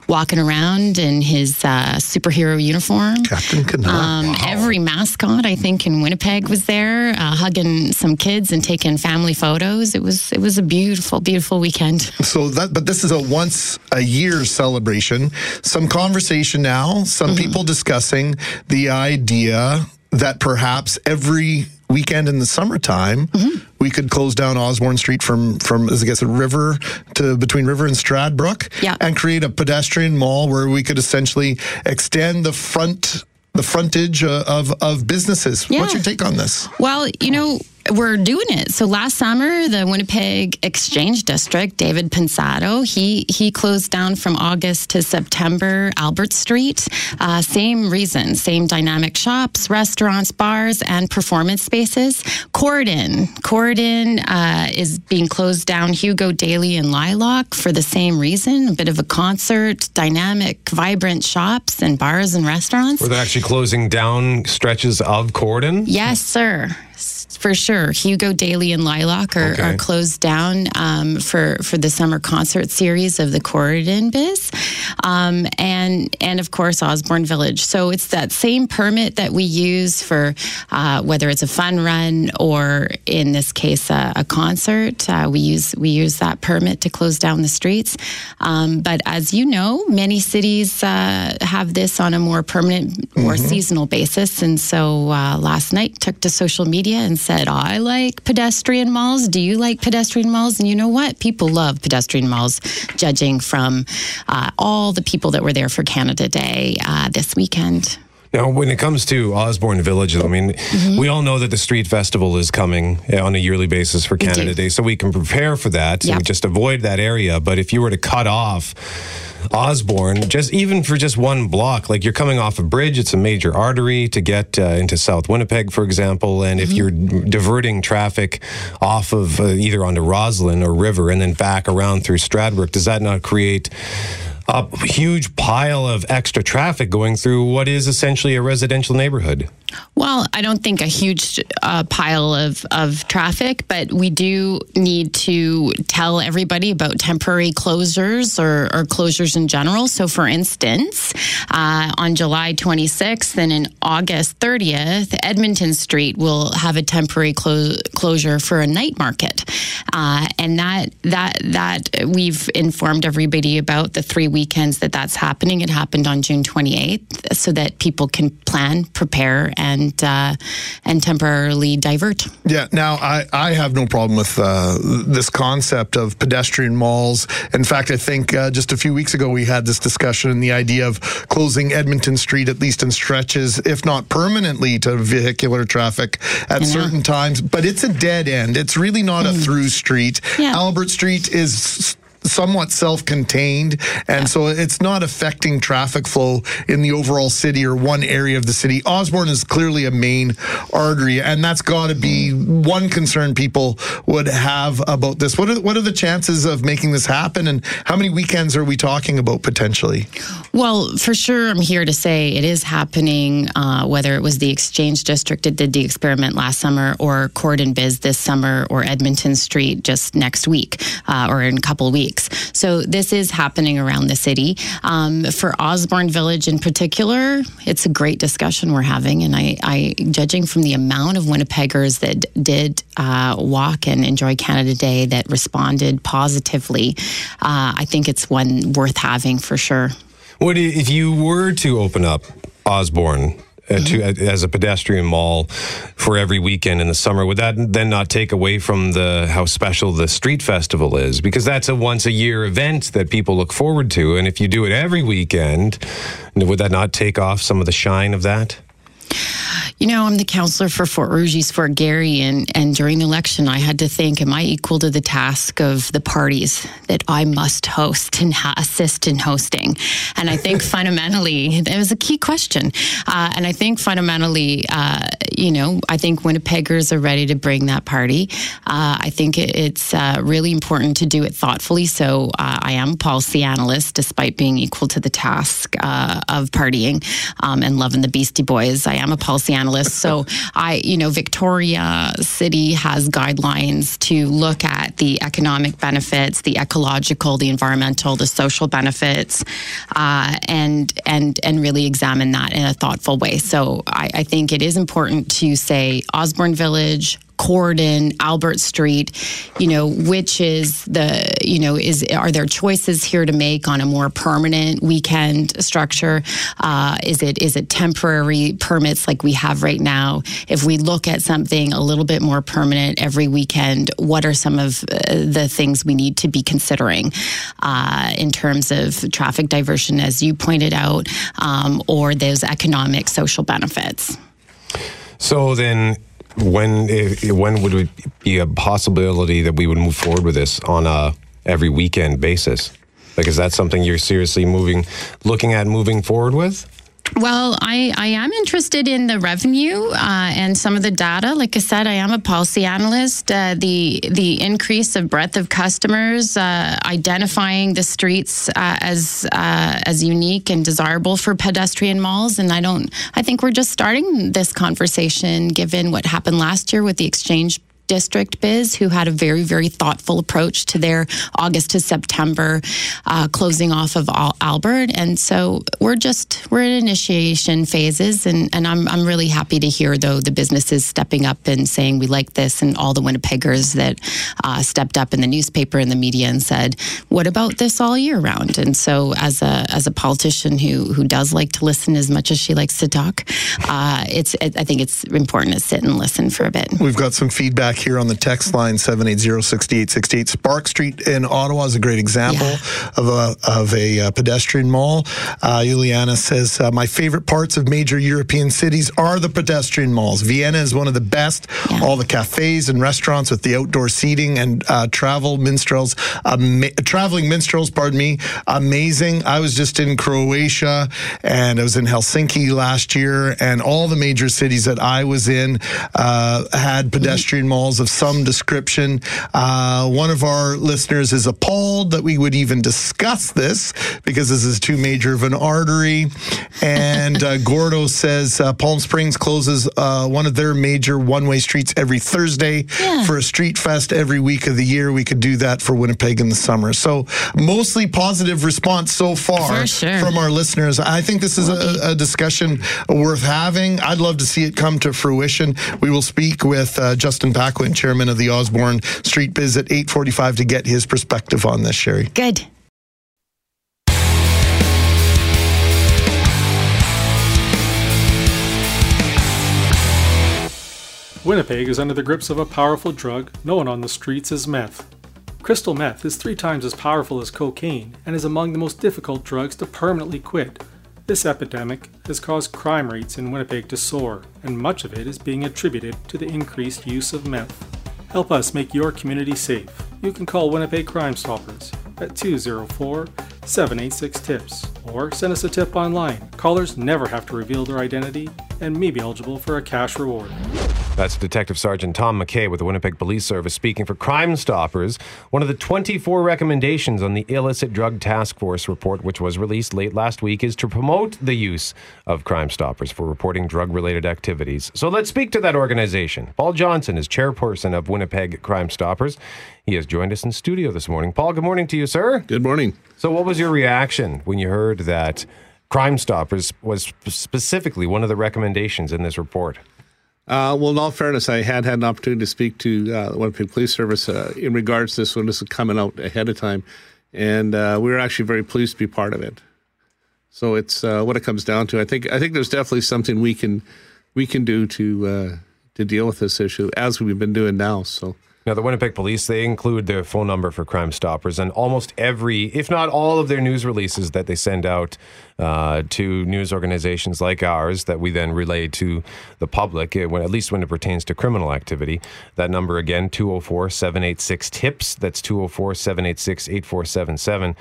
walking around in his uh, superhero uniform. Captain Canuck. Um, Every mascot, I think, in Winnipeg was there, uh, hugging some kids and taking family photos. It was it was a beautiful, beautiful weekend. So that, but this is a once a year celebration. Some conversation now. Some Mm-hmm. people discussing the idea that perhaps every weekend in the summertime Mm-hmm. we could close down Osborne Street from from as I guess a River to between River and Stradbrook, Yeah. and create a pedestrian mall where we could essentially extend the front the frontage uh, of of businesses. Yeah. What's your take on this? Well, you know, we're doing it. So last summer, the Winnipeg Exchange District, David Pensato, he he closed down from August to September Albert Street. Uh, same reason, same dynamic shops, restaurants, bars, and performance spaces. Corydon, Corydon uh, is being closed down. Hugo Daly and Lilac for the same reason. A bit of a concert, dynamic, vibrant shops and bars and restaurants. Were they actually closing down stretches of Corydon? Yes, sir. For sure, Hugo Daly and Lilac are, Okay. are closed down um, for for the summer concert series of the Corydon Biz, um, and and of course Osborne Village. So it's that same permit that we use for uh, whether it's a fun run or in this case a, a concert. Uh, we use we use that permit to close down the streets. Um, but as you know, many cities uh, have this on a more permanent or seasonal basis. And so uh, last night took to social media and said, I like pedestrian malls. Do you like pedestrian malls? And you know what? People love pedestrian malls, judging from uh, all the people that were there for Canada Day uh, this weekend. Now, when it comes to Osborne Village, I mean, Mm-hmm. we all know that the street festival is coming on a yearly basis for Canada Day, so we can prepare for that Yep. and just avoid that area. But if you were to cut off Osborne, just even for just one block, like you're coming off a bridge, it's a major artery to get uh, into South Winnipeg, for example. And if you're diverting traffic off of uh, either onto Roslyn or River and then back around through Stradbrook, does that not create a huge pile of extra traffic going through what is essentially a residential neighborhood. Well, I don't think a huge uh, pile of, of traffic, but we do need to tell everybody about temporary closures or, or closures in general. So, for instance, uh, on July 26th and in August 30th, Edmonton Street will have a temporary clo- closure for a night market, uh, and that that that we've informed everybody about the three weekends that that's happening. It happened on June 28th, so that people can plan, prepare, and uh, and temporarily divert. Yeah. Now, I, I have no problem with uh, this concept of pedestrian malls. In fact, I think uh, just a few weeks ago we had this discussion and the idea of closing Edmonton Street, at least in stretches, if not permanently, to vehicular traffic at certain times. But it's a dead end. It's really not a through street. Yeah. Albert Street is. Somewhat self contained, and so it's not affecting traffic flow in the overall city or one area of the city. Osborne is clearly a main artery, and that's got to be one concern people would have about this. What are, what are the chances of making this happen, and how many weekends are we talking about potentially? Well, for sure, I'm here to say it is happening. Uh, whether it was the Exchange District that did the experiment last summer, or Corydon Biz this summer, or Edmonton Street just next week, uh, or in a couple of weeks. So this is happening around the city. Um, for Osborne Village in particular, it's a great discussion we're having, and I, I judging from the amount of Winnipeggers that did uh, walk and enjoy Canada Day that responded positively, uh, I think it's one worth having for sure. What if you were to open up Osborne? Uh, to, as a pedestrian mall for every weekend in the summer, would that then not take away from the how special the street festival is? Because that's a once a year event that people look forward to, and if you do it every weekend, would that not take off some of the shine of that? Know, I'm the counselor for Fort Rouge, East Fort Garry, and, and during the election, I had to think, am I equal to the task of the parties that I must host and ha- assist in hosting? And I think fundamentally, that was a key question. Uh, and I think fundamentally, uh, you know, I think Winnipeggers are ready to bring that party. Uh, I think it, it's uh, really important to do it thoughtfully. So uh, I am a policy analyst, despite being equal to the task uh, of partying um, and loving the Beastie Boys. I am a policy analyst. So I, you know, Victoria City has guidelines to look at the economic benefits, the ecological, the environmental, the social benefits, uh, and and and really examine that in a thoughtful way. So I, I think it is important to say Osborne Village. Corydon, Albert Street, you know, which is the, you know, is are there choices here to make on a more permanent weekend structure? Uh, is it is it temporary permits like we have right now? If we look at something a little bit more permanent every weekend, what are some of uh, the things we need to be considering uh, in terms of traffic diversion, as you pointed out, um, or those economic social benefits? So then, when if, when would it be a possibility that we would move forward with this on a every weekend basis? Like, is that something you're seriously moving, looking at moving forward with? Well, I, I am interested in the revenue uh, and some of the data. Like I said, I am a policy analyst. Uh, the the increase of breadth of customers, uh, identifying the streets uh, as uh, as unique and desirable for pedestrian malls, and I don't. I think we're just starting this conversation, given what happened last year with the exchange district biz who had a very very thoughtful approach to their august to september uh, closing off of Al- albert. And so we're just we're in initiation phases and, and I'm, I'm really happy to hear though the businesses stepping up and saying we like this. And all the winnipeggers that uh, stepped up in the newspaper and the media and said what about this all year round? And so as a as a politician who who does like to listen as much as she likes to talk uh, it's it, i think it's important to sit and listen for a bit. We've got some feedback here on the text line 780-6868. Sparks Street in Ottawa is a great example of a of a uh, pedestrian mall. Uh, Juliana says uh, my favorite parts of major European cities are the pedestrian malls. Vienna is one of the best. All the cafes and restaurants with the outdoor seating and uh, travel minstrels, ama- traveling minstrels. Pardon me, amazing. I was just in Croatia and I was in Helsinki last year, and all the major cities that I was in uh, had pedestrian malls of some description. Uh, one of our listeners is appalled that we would even discuss this because this is too major of an artery. And uh, Gordo says uh, Palm Springs closes uh, one of their major one way streets every Thursday for a street fest every week of the year. We could do that for Winnipeg in the summer. So, mostly positive response so far sure. from our listeners. I think this is a, a discussion worth having. I'd love to see it come to fruition. We will speak with uh, Justin Paquin, chairman of the Osborne Street Biz, at 8:45 to get his perspective on this. Sherri. Good. Winnipeg is under the grips of a powerful drug known on the streets as meth. Crystal meth is three times as powerful as cocaine and is among the most difficult drugs to permanently quit. This epidemic has caused crime rates in Winnipeg to soar, and much of it is being attributed to the increased use of meth. Help us make your community safe. You can call Winnipeg Crime Stoppers at 204 786 TIPS or send us a tip online. Callers never have to reveal their identity and may be eligible for a cash reward. That's Detective Sergeant Tom McKay with the Winnipeg Police Service speaking for Crime Stoppers. One of the 24 recommendations on the Illicit Drug Task Force report, which was released late last week, is to promote the use of Crime Stoppers for reporting drug related activities. So let's speak to that organization. Paul Johnson is chairperson of Winnipeg Crime Stoppers. He has joined us in studio this morning. Paul, good morning to you, sir. Good morning. So, what was your reaction when you heard that Crime Stoppers was specifically one of the recommendations in this report? Uh, well, in all fairness, I had had an opportunity to speak to uh, the Winnipeg Police Service uh, in regards to this when this was coming out ahead of time, and uh, we were actually very pleased to be part of it. So it's uh, what it comes down to. I think I think there's definitely something we can we can do to uh, to deal with this issue as we've been doing now. So. Now, the Winnipeg Police, they include their phone number for Crime Stoppers, and almost every, if not all of their news releases that they send out uh, to news organizations like ours that we then relay to the public, eh, when, at least when it pertains to criminal activity. That number again, 204 786 TIPS. That's 204 786 8477.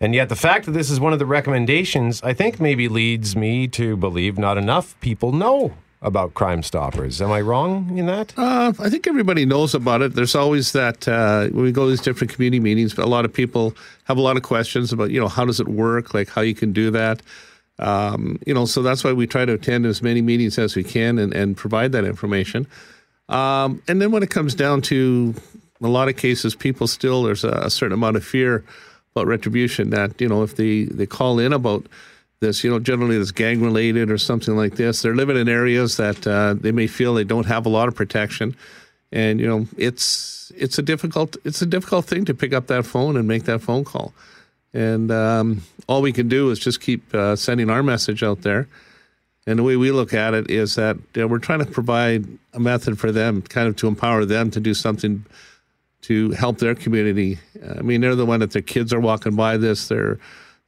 And yet, the fact that this is one of the recommendations, I think maybe leads me to believe not enough people know about Crime Stoppers. Am I wrong in that? Uh, I think everybody knows about it. There's always that uh, when we go to these different community meetings, a lot of people have a lot of questions about, you know, how does it work, like how you can do that. Um, you know, so that's why we try to attend as many meetings as we can and, and provide that information. Um, and then when it comes down to a lot of cases, people still, there's a, a certain amount of fear about retribution that, you know, if they, they call in about this, you know, generally it's gang related or something like this. They're living in areas that uh, they may feel they don't have a lot of protection, and you know, it's it's a difficult it's a difficult thing to pick up that phone and make that phone call. And um, all we can do is just keep uh, sending our message out there. And the way we look at it is that you know, we're trying to provide a method for them, kind of to empower them to do something to help their community. I mean, they're the one that their kids are walking by this. They're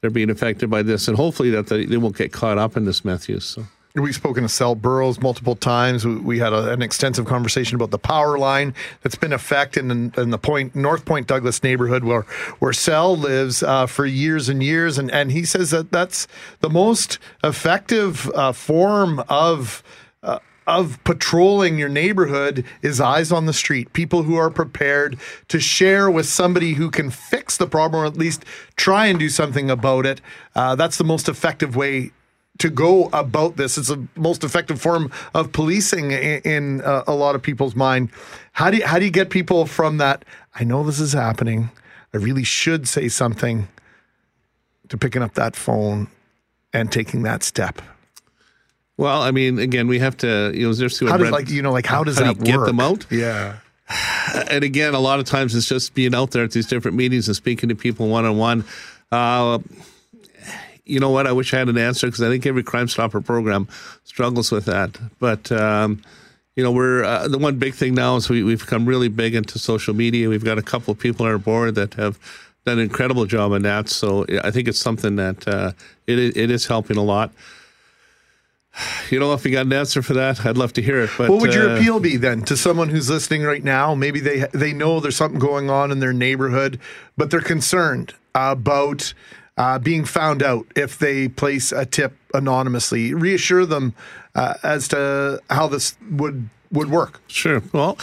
they're being affected by this, and hopefully that they, they won't get caught up in this meth use. So. we've spoken to Sel Burrows multiple times. We, had a, an extensive conversation about the power line that's been affected in, in the point North Point Douglas neighborhood where where Sel lives uh, for years and years, and and he says that that's the most effective uh, form of. Of patrolling your neighborhood is eyes on the street. People who are prepared to share with somebody who can fix the problem or at least try and do something about it. Uh, that's the most effective way to go about this. It's the most effective form of policing in, in uh, a lot of people's mind. How do you, how do you get people from that? I know this is happening. I really should say something to picking up that phone and taking that step. Well, I mean, again, we have to, you know, there's How does like you know like how does do that get work? them out? Yeah. And again, a lot of times it's just being out there at these different meetings and speaking to people one on one. You know what? I wish I had an answer because I think every Crime Stopper program struggles with that. But um, you know, we're uh, the one big thing now is we, we've become really big into social media. We've got a couple of people on our board that have done an incredible job on that. So I think it's something that uh, it it is helping a lot. You know, if you got an answer for that, I'd love to hear it. But what would your uh, appeal be then to someone who's listening right now? Maybe they they know there's something going on in their neighborhood, but they're concerned about uh, being found out if they place a tip anonymously. Reassure them uh, as to how this would would work. Sure. Well,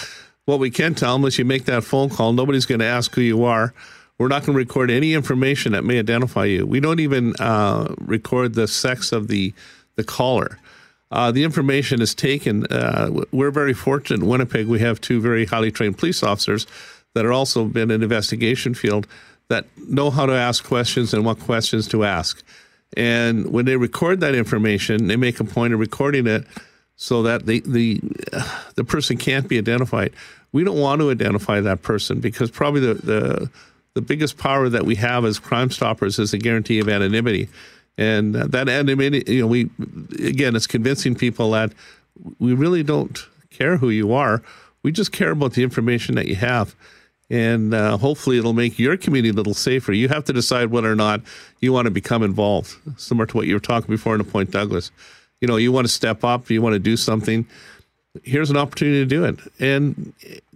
what we can tell them is you make that phone call, nobody's going to ask who you are. We're not going to record any information that may identify you. We don't even uh, record the sex of the the caller. Uh, the information is taken. Uh, we're very fortunate in Winnipeg. We have two very highly trained police officers that are also been in investigation field that know how to ask questions and what questions to ask. And when they record that information, they make a point of recording it so that the the the person can't be identified. We don't want to identify that person because probably the the, the biggest power that we have as Crime Stoppers is a guarantee of anonymity, and that anonymity, you know, we again, it's convincing people that we really don't care who you are. We just care about the information that you have. And uh, hopefully, it'll make your community a little safer. You have to decide whether or not you want to become involved, similar to what you were talking before in the Point Douglas you know, you want to step up, you want to do something, here's an opportunity to do it. And,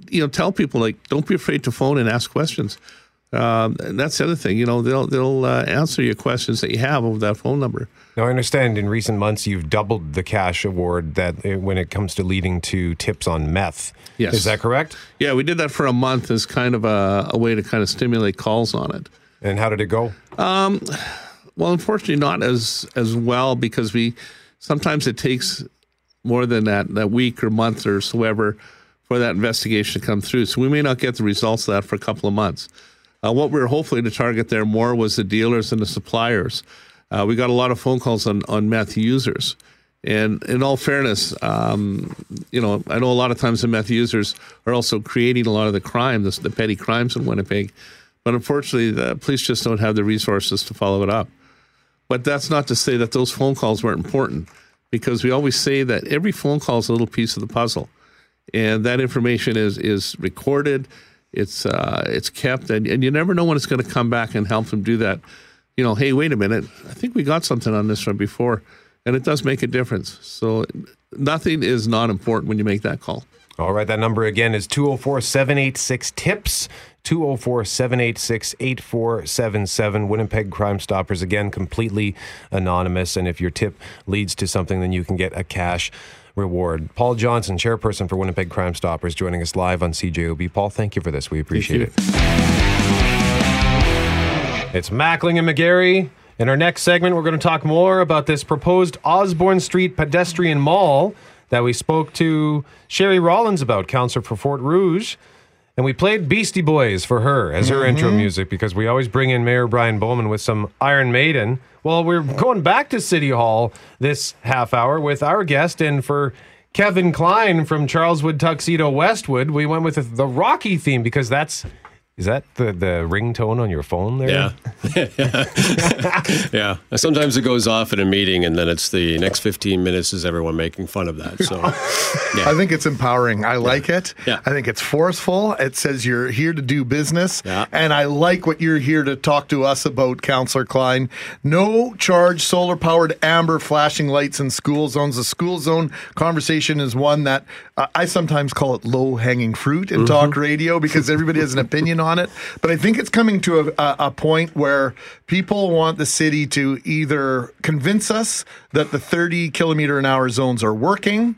you know, tell people, like, don't be afraid to phone and ask questions. Um, that's the other thing, you know, they'll, they'll uh, answer your questions that you have over that phone number. Now, I understand in recent months you've doubled the cash award that uh, when it comes to leading to tips on meth. Yes. Is that correct? Yeah, we did that for a month as kind of a, a way to kind of stimulate calls on it. And how did it go? Um, well, unfortunately, not as as well because we sometimes it takes more than that that week or month or so ever for that investigation to come through. So we may not get the results of that for a couple of months. Uh, what we were hopefully to target there more was the dealers and the suppliers. Uh, we got a lot of phone calls on on meth users. And in all fairness, um, you know, I know a lot of times the meth users are also creating a lot of the crime, the, the petty crimes in Winnipeg. But unfortunately, the police just don't have the resources to follow it up. But that's not to say that those phone calls weren't important, because we always say that every phone call is a little piece of the puzzle, and that information is is recorded, it's uh, it's kept, and, and you never know when it's going to come back and help them do that. You know, hey, wait a minute, I think we got something on this from before, and it does make a difference. So nothing is not important when you make that call. All right, that number again is 204 786 TIPS. 204 786 8477. Winnipeg Crime Stoppers, again, completely anonymous. And if your tip leads to something, then you can get a cash reward. Paul Johnson, chairperson for Winnipeg Crime Stoppers, joining us live on CJOB. Paul, thank you for this. We appreciate it. It's Mackling and McGarry. In our next segment, we're going to talk more about this proposed Osborne Street pedestrian mall that we spoke to Sherri Rollins about, counselor for Fort Rouge. And we played Beastie Boys for her as her intro mm-hmm. music because we always bring in Mayor Brian Bowman with some Iron Maiden. Well, we're going back to City Hall this half hour with our guest. And for Kevin Klein from Charleswood Tuxedo Westwood, we went with the Rocky theme because that's Is that the, the ringtone on your phone there? Yeah. yeah. Sometimes it goes off in a meeting, and then it's the next 15 minutes is everyone making fun of that. So, yeah. I think it's empowering. I like it. Yeah. I think it's forceful. It says you're here to do business. Yeah. And I like what you're here to talk to us about, Counselor Klein. No charge solar powered amber flashing lights in school zones. The school zone conversation is one that uh, I sometimes call it low hanging fruit in talk radio because everybody has an opinion on it. But I think it's coming to a, a, point where people want the city to either convince us that the 30 kilometer an hour zones are working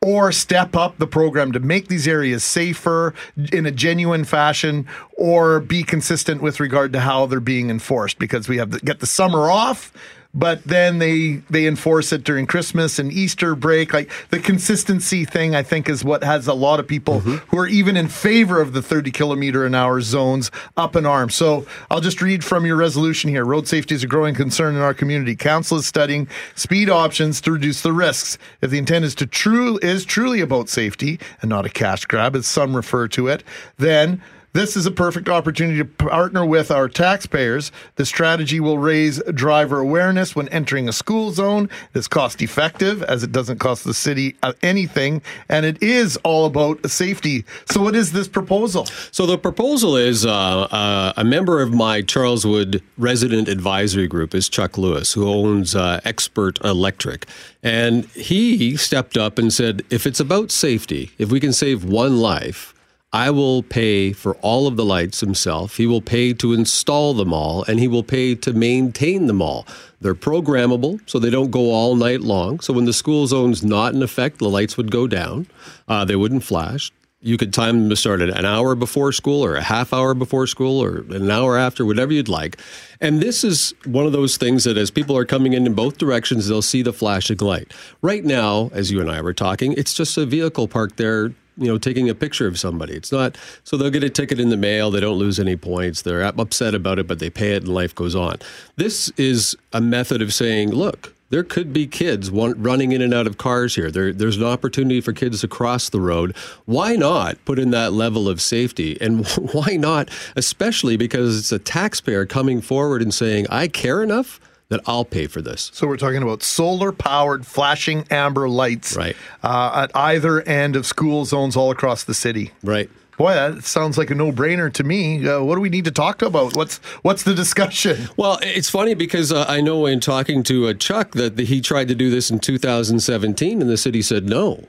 or step up the program to make these areas safer in a genuine fashion or be consistent with regard to how they're being enforced because we have to get the summer off but then they they enforce it during Christmas and Easter break. Like the consistency thing, I think, is what has a lot of people mm-hmm. who are even in favor of the 30 kilometer an hour zones up in arms. So I'll just read from your resolution here. Road safety is a growing concern in our community. Council is studying speed options to reduce the risks. If the intent is to true is truly about safety and not a cash grab, as some refer to it, then this is a perfect opportunity to partner with our taxpayers. The strategy will raise driver awareness when entering a school zone. It's cost effective as it doesn't cost the city uh, anything, and it is all about safety. So, what is this proposal? So the proposal is uh, uh, a member of my Charleswood resident advisory group is Chuck Lewis, who owns uh, Expert Electric, and he stepped up and said, if it's about safety, if we can save one life. I will pay for all of the lights himself. He will pay to install them all, and he will pay to maintain them all. They're programmable, so they don't go all night long. So when the school zone's not in effect, the lights would go down. Uh, they wouldn't flash. You could time them to start an hour before school, or a half hour before school, or an hour after, whatever you'd like. And this is one of those things that as people are coming in in both directions, they'll see the flashing light. Right now, as you and I were talking, it's just a vehicle parked there you know, taking a picture of somebody. It's not so they'll get a ticket in the mail. They don't lose any points. They're upset about it, but they pay it, and life goes on. This is a method of saying, look. There could be kids running in and out of cars here. There, there's an opportunity for kids to cross the road. Why not put in that level of safety? And why not, especially because it's a taxpayer coming forward and saying, I care enough that I'll pay for this. So we're talking about solar powered flashing amber lights right. uh, at either end of school zones all across the city. Right. Boy, that sounds like a no-brainer to me. Uh, what do we need to talk about? What's what's the discussion? Well, it's funny because uh, I know in talking to uh, Chuck that the, he tried to do this in 2017, and the city said no.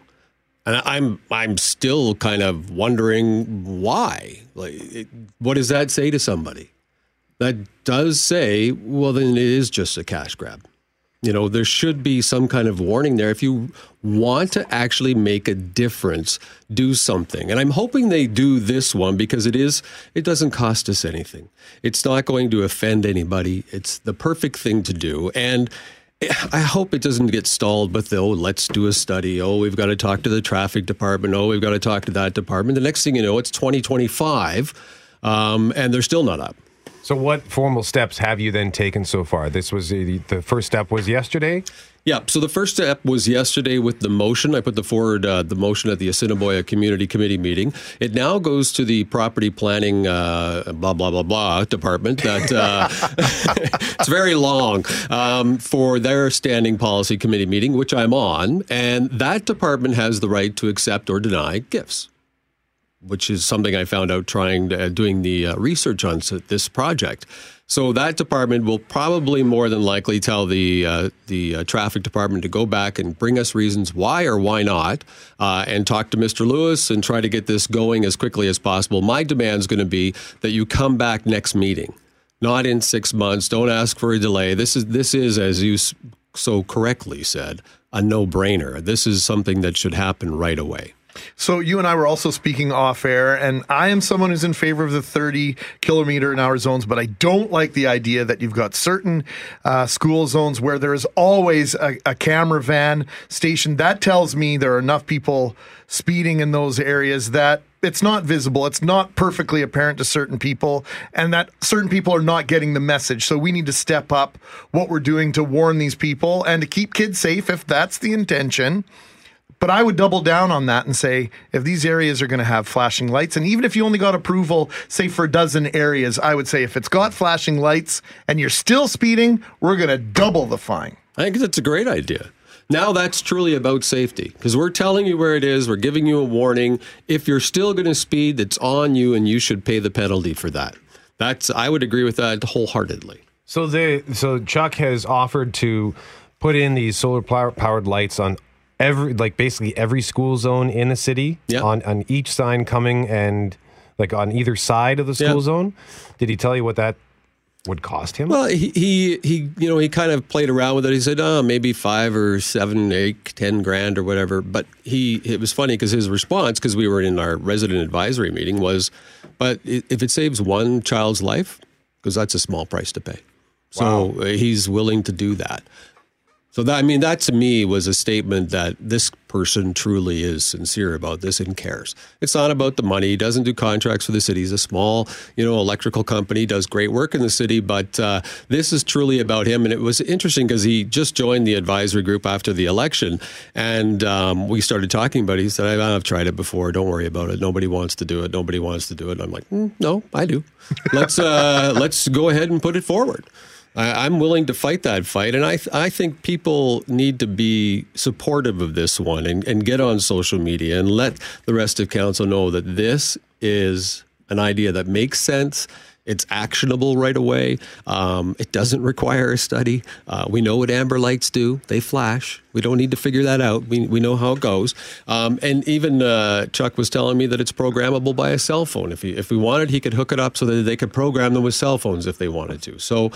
And I'm I'm still kind of wondering why. Like, it, what does that say to somebody? That does say, well, then it is just a cash grab. You know, there should be some kind of warning there. If you want to actually make a difference, do something. And I'm hoping they do this one because it is it doesn't cost us anything. It's not going to offend anybody. It's the perfect thing to do. And I hope it doesn't get stalled the, oh, let's do a study. Oh, we've got to talk to the traffic department. Oh, we've got to talk to that department. The next thing you know, it's 2025 um, and they're still not up. So, what formal steps have you then taken so far? This was the, the first step was yesterday. Yeah. So the first step was yesterday with the motion. I put the forward uh, the motion at the Assiniboia Community Committee meeting. It now goes to the property planning uh, blah blah blah blah department. That uh, it's very long um, for their standing policy committee meeting, which I'm on, and that department has the right to accept or deny gifts which is something I found out trying to, uh, doing the uh, research on this project. So that department will probably more than likely tell the uh, the uh, traffic department to go back and bring us reasons why or why not, uh, and talk to Mr. Lewis and try to get this going as quickly as possible. My demand is going to be that you come back next meeting, not in six months. Don't ask for a delay. This is this is as you so correctly said a no brainer. This is something that should happen right away. So you and I were also speaking off air, and I am someone who's in favor of the 30 kilometer an hour zones, but I don't like the idea that you've got certain uh, school zones where there is always a, a camera van stationed. That tells me there are enough people speeding in those areas that it's not visible. It's not perfectly apparent to certain people, and that certain people are not getting the message. So we need to step up what we're doing to warn these people and to keep kids safe if that's the intention But I would double down on that and say if these areas are going to have flashing lights, and even if you only got approval, say for a dozen areas, I would say if it's got flashing lights and you're still speeding, we're going to double the fine. I think that's a great idea. Now that's truly about safety because we're telling you where it is. We're giving you a warning. If you're still going to speed, it's on you, and you should pay the penalty for that. That's I would agree with that wholeheartedly. So the so Chuck has offered to put in these solar powered lights on every like basically every school zone in the city on on each sign coming and like on either side of the school Yeah. zone. Did he tell you what that would cost him? Well, he, he he you know he kind of played around with it. He said, "Oh, maybe five or seven, eight, ten grand or whatever." But he it was funny because his response, because we were in our resident advisory meeting, was, "But if it saves one child's life, because that's a small price to pay." So uh, he's willing to do that. So that I mean, that to me was a statement that this person truly is sincere about this and cares. It's not about the money. He doesn't do contracts for the city. He's a small, you know, electrical company. Does great work in the city, but uh, this is truly about him. And it was interesting because he just joined the advisory group after the election, and um, we started talking about it. He said, "I've tried it before. Don't worry about it. Nobody wants to do it. Nobody wants to do it." And I'm like, "Mm, "No, I do. Let's uh, let's go ahead and put it forward." I, I'm willing to fight that fight, and I th- I think people need to be supportive of this one and, and get on social media and let the rest of council know that this is an idea that makes sense. It's actionable right away. Um, it doesn't require a study. Uh, we know what amber lights do; they flash. We don't need to figure that out. We we know how it goes. Um, and even uh, Chuck was telling me that it's programmable by a cell phone. If he if we wanted, he could hook it up so that they could program them with cell phones if they wanted to. So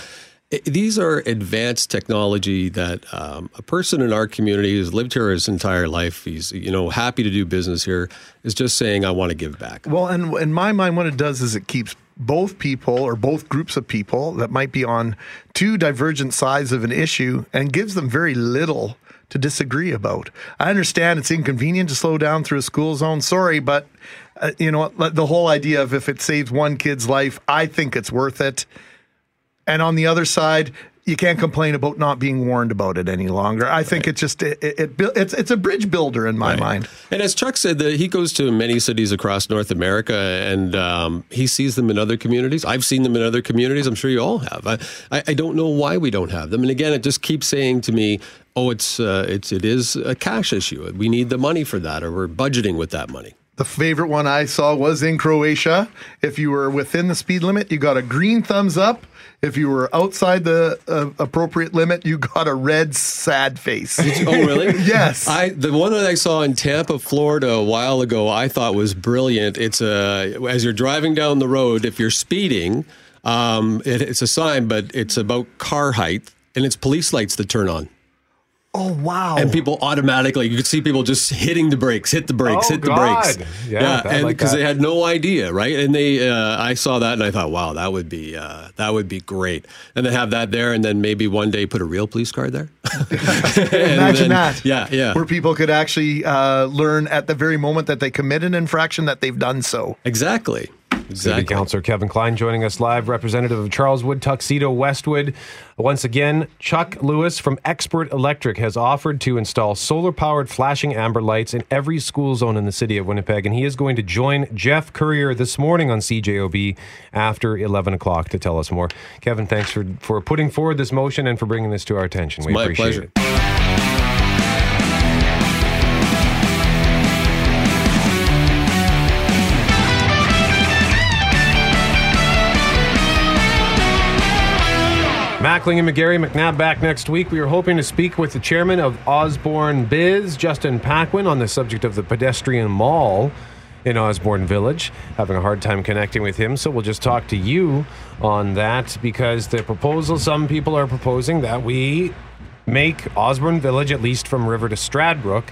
these are advanced technology that um, a person in our community who's lived here his entire life, he's you know happy to do business here, is just saying I want to give back. Well, and in my mind, what it does is it keeps both people or both groups of people that might be on two divergent sides of an issue and gives them very little to disagree about. I understand it's inconvenient to slow down through a school zone. Sorry, but uh, you know? The whole idea of if it saves one kid's life, I think it's worth it. And on the other side, you can't complain about not being warned about it any longer. I think it just it, it, it it's it's a bridge builder in my mind. And as Chuck said, that he goes to many cities across North America, and um, he sees them in other communities. I've seen them in other communities. I'm sure you all have. I, I, I don't know why we don't have them. And again, it just keeps saying to me, "Oh, it's uh, it's it is a cash issue. We need the money for that, or we're budgeting with that money." The favorite one I saw was in Croatia. If you were within the speed limit, you got a green thumbs up. If you were outside the uh, appropriate limit, you got a red sad face. oh, really? yes. I the one that I saw in Tampa, Florida, a while ago, I thought was brilliant. It's a as you're driving down the road, if you're speeding, um, it, it's a sign, but it's about car height, and it's police lights that turn on. Oh wow! And people automatically, you could see people just hitting the brakes, hit the brakes, Oh, hit the brakes. Yeah, I and because that. they had no idea, right? And they, uh, I saw that and I thought, wow, that would be uh, that would be great. And then have that there, and then maybe one day put a real police car there. Imagine then- that. Yeah, yeah. Where people could actually uh, learn at the very moment that they commit an infraction that they've done so. Exactly. City Councilor Kevin Klein joining us live, representative of Charleswood, Tuxedo, Westwood. Once again, Chuck Lewis from Expert Electric has offered to install solar powered flashing amber lights in every school zone in the city of Winnipeg. And he is going to join Geoff Currier this morning on CJOB after 11 o'clock to tell us more. Kevin, thanks for, for putting forward this motion and for bringing this to our attention. we my appreciate pleasure. it. Mackling and McGarry McNabb back next week. We are hoping to speak with the chairman of Osborne Biz, Justin Paquin, on the subject of the pedestrian mall in Osborne Village. Having a hard time connecting with him, so we'll just talk to you on that because the proposal, some people are proposing that we make Osborne Village, at least from River to Stradbrook,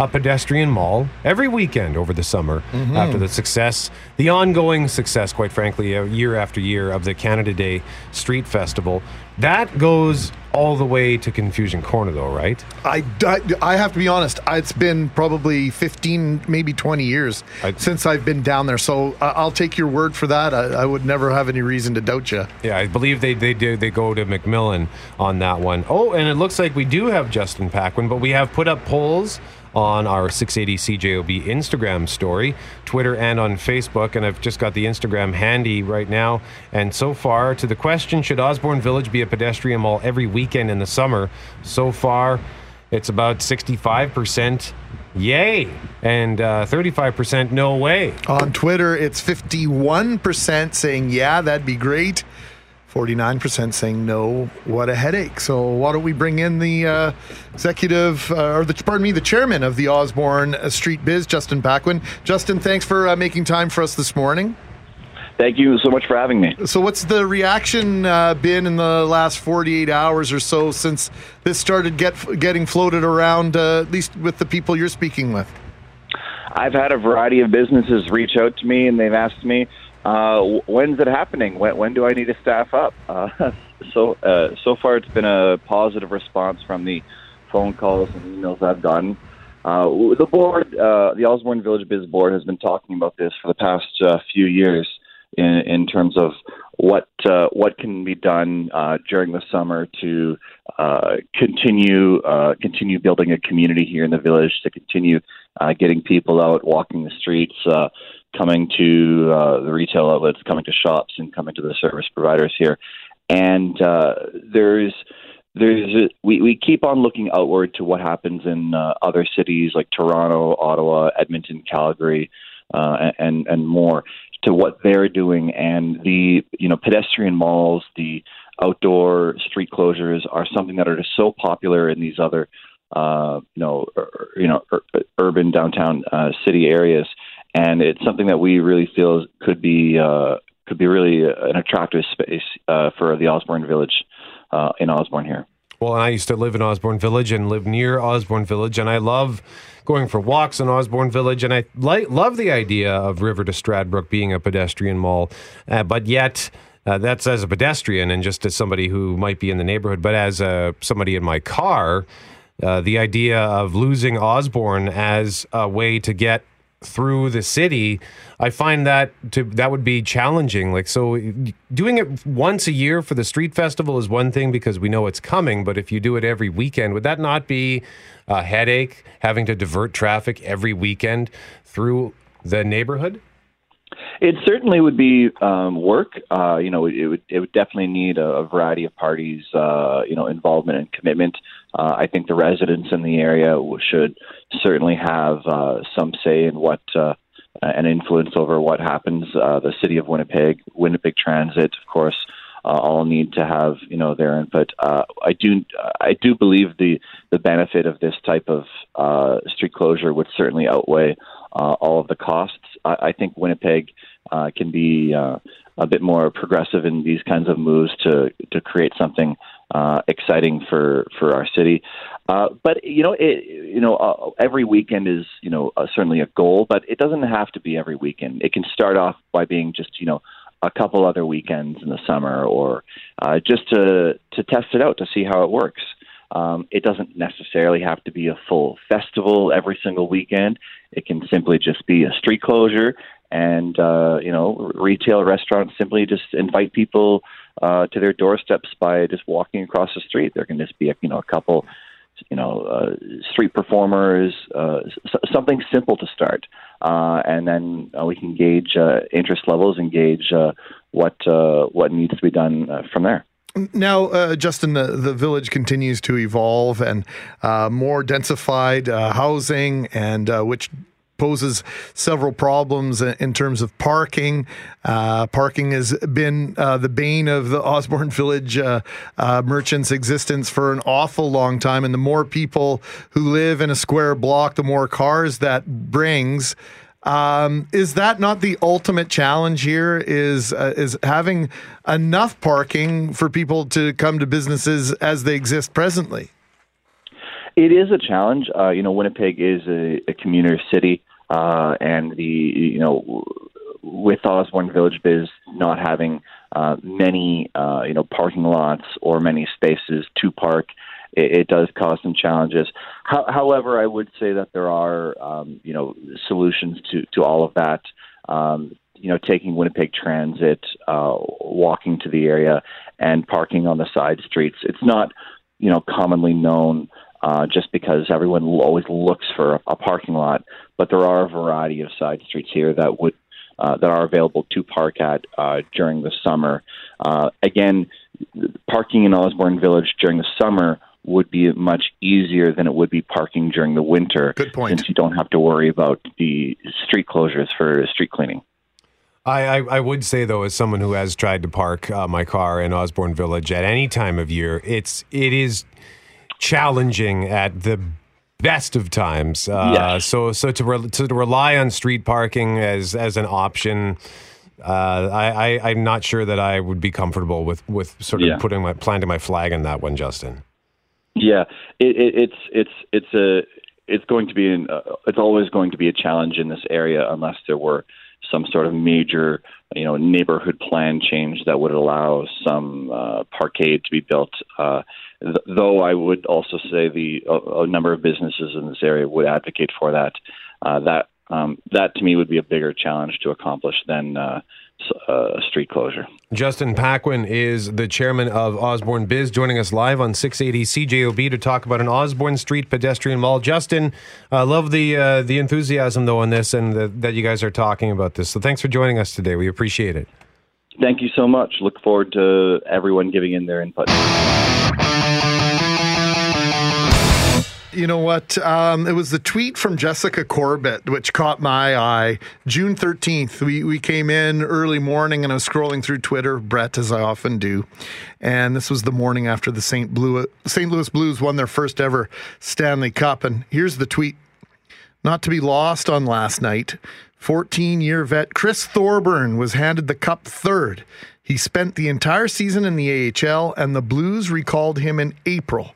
a pedestrian mall every weekend over the summer Mhm. after the success, the ongoing success, quite frankly, uh, year after year of the Canada Day Street Festival. That goes all the way to Confusion Corner, though, right? I, I, I have to be honest. It's been probably 15, maybe 20 years since I've been down there. So uh, I'll take your word for that. I, I would never have any reason to doubt you. Yeah, I believe they they do they go to McMillan on that one. Oh, and it looks like we do have Justin Paquin, but we have put up polls on our 680 CJOB Instagram story, Twitter, and on Facebook. And I've just got the Instagram handy right now. And so far, to the question, should Osborne Village be a pedestrian mall every weekend in the summer? So far, it's about 65% yay and uh, 35% no way. On Twitter, it's 51% saying, yeah, that'd be great. 49% saying no, what a headache. So why don't we bring in the uh, executive, uh, or the, pardon me, the chairman of the Osborne Street Biz, Justin Paquin. Justin, thanks for uh, making time for us this morning. Thank you so much for having me. So, what's the reaction uh, been in the last 48 hours or so since this started get, getting floated around, uh, at least with the people you're speaking with? I've had a variety of businesses reach out to me and they've asked me, uh, when's it happening? When, when do I need to staff up? Uh, so, uh, so far, it's been a positive response from the phone calls and emails I've gotten. Uh, the board, the Osborne Village Biz Board, has been talking about this for the past few years in, in terms of what uh, what can be done uh, during the summer to uh, continue uh, continue building a community here in the village, to continue uh, getting people out walking the streets, uh, coming to the retail outlets, coming to shops, and coming to the service providers here. And there's there's a, we we keep on looking outward to what happens in other cities like Toronto, Ottawa, Edmonton, Calgary, and and more to what they're doing and the you know pedestrian malls, the outdoor street closures are something that are just so popular in these other uh, you know you know ur- urban downtown uh, city areas, and it's something that we really feel could be uh, could be really an attractive space uh, for the Osborne Village uh, in Osborne here. Well, I used to live in Osborne Village and live near Osborne Village, and I love going for walks in Osborne Village, and I like, love the idea of River to Stradbrook being a pedestrian mall, uh, but yet. Uh, that's as a pedestrian and just as somebody who might be in the neighborhood, but as a, somebody in my car, uh, the idea of losing Osborne as a way to get through the city, I find that to that would be challenging. Like so, doing it once a year for the street festival is one thing because we know it's coming. But if you do it every weekend, would that not be a headache? Having to divert traffic every weekend through the neighborhood. It certainly would be um, work. Uh, you know, it would it would definitely need a, a variety of parties, uh, you know, involvement and commitment. Uh, I think the residents in the area should certainly have uh, some say in what uh, an influence over what happens. Uh, the city of Winnipeg, Winnipeg Transit, of course, uh, all need to have you know their input. Uh, I do I do believe the the benefit of this type of uh, street closure would certainly outweigh uh, all of the costs. I, I think Winnipeg uh, can be uh, a bit more progressive in these kinds of moves to to create something uh, exciting for for our city. Uh, but you know, it, you know, uh, every weekend is you know uh, certainly a goal, but it doesn't have to be every weekend. It can start off by being just you know a couple other weekends in the summer, or uh, just to to test it out to see how it works. Um, it doesn't necessarily have to be a full festival every single weekend. It can simply just be a street closure, and uh, you know, retail restaurants simply just invite people uh, to their doorsteps by just walking across the street. There can just be a, you know a couple, you know, uh, street performers, uh, s- something simple to start, uh, and then uh, we can gauge uh, interest levels and gauge uh, what uh, what needs to be done uh, from there. Now, uh, Justin, the, the village continues to evolve and uh, more densified uh, housing, and uh, which poses several problems in terms of parking. Uh, parking has been uh, the bane of the Osborne Village uh, uh, merchants' existence for an awful long time. And the more people who live in a square block, the more cars that brings. Um, is that not the ultimate challenge here? Is uh, is having enough parking for people to come to businesses as they exist presently? It is a challenge. Uh, you know, Winnipeg is a, a commuter city, uh, and the you know with Osborne Village Biz not having uh, many uh, you know parking lots or many spaces to park, it, it does cause some challenges. How, however, I would say that there are um, you know solutions to to all of that. Um, you know, taking Winnipeg Transit, uh, walking to the area, and parking on the side streets. It's not you know commonly known uh, just because everyone always looks for a, a parking lot. But there are a variety of side streets here that would uh, that are available to park at uh, during the summer. Uh, again, parking in Osborne Village during the summer would be much easier than it would be parking during the winter. Good point. Since you don't have to worry about the street closures for street cleaning. I, I, I would say though, as someone who has tried to park uh, my car in Osborne Village at any time of year, it's it is challenging at the best of times. Uh, Yes. So so to, re- to rely on street parking as as an option. Uh, I, I I'm not sure that I would be comfortable with with sort of Yeah. putting my planting my flag in that one, Justin. Yeah, it, it, it's it's it's a it's going to be an, uh, it's always going to be a challenge in this area unless there were some sort of major you know neighborhood plan change that would allow some uh, parkade to be built. Uh, th- though I would also say the a, a number of businesses in this area would advocate for that. Uh, that um, that to me would be a bigger challenge to accomplish than uh, uh, a street closure. Justin Paquin is the chairman of Osborne Biz, joining us live on 680 CJOB to talk about an Osborne Street pedestrian mall. Justin, I love the uh, the enthusiasm though on this, and the, that you guys are talking about this. So thanks for joining us today. We appreciate it. Thank you so much. Look forward to everyone giving in their input. You know what? Um, it was the tweet from Jessica Corbett which caught my eye. June 13th, we, we came in early morning and I was scrolling through Twitter, Brett, as I often do. And this was the morning after the St. Blue, St. Louis Blues won their first ever Stanley Cup. And here's the tweet not to be lost on last night. 14 year vet Chris Thorburn was handed the cup third. He spent the entire season in the AHL, and the Blues recalled him in April.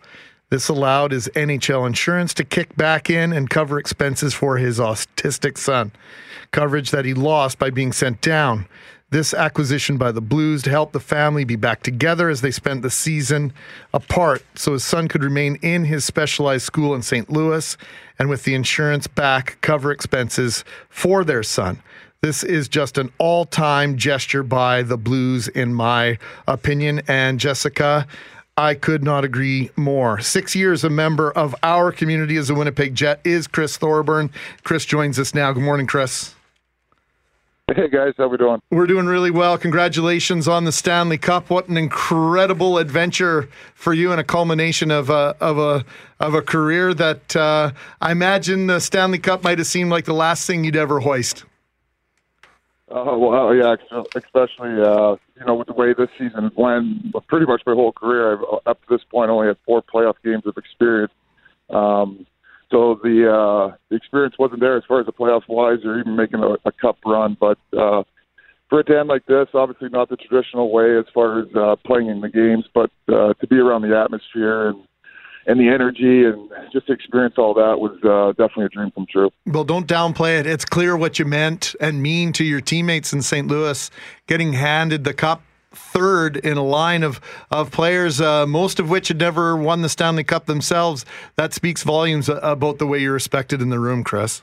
This allowed his NHL insurance to kick back in and cover expenses for his autistic son, coverage that he lost by being sent down. This acquisition by the Blues to help the family be back together as they spent the season apart so his son could remain in his specialized school in St. Louis and with the insurance back cover expenses for their son. This is just an all time gesture by the Blues, in my opinion. And Jessica, I could not agree more. Six years a member of our community as a Winnipeg Jet is Chris Thorburn. Chris joins us now. Good morning, Chris. Hey guys, how we doing? We're doing really well. Congratulations on the Stanley Cup. What an incredible adventure for you and a culmination of a of a of a career that uh, I imagine the Stanley Cup might have seemed like the last thing you'd ever hoist. Oh well, yeah, especially uh, you know with the way this season went. Pretty much my whole career, I've up to this point only had four playoff games of experience. Um, so the uh, the experience wasn't there as far as the playoffs wise, or even making a, a cup run. But uh, for to end like this, obviously not the traditional way as far as uh, playing in the games, but uh, to be around the atmosphere and and the energy and just to experience all that was uh, definitely a dream come true. Well, don't downplay it. It's clear what you meant and mean to your teammates in St. Louis, getting handed the cup third in a line of of players, uh, most of which had never won the Stanley Cup themselves. That speaks volumes about the way you're respected in the room, Chris.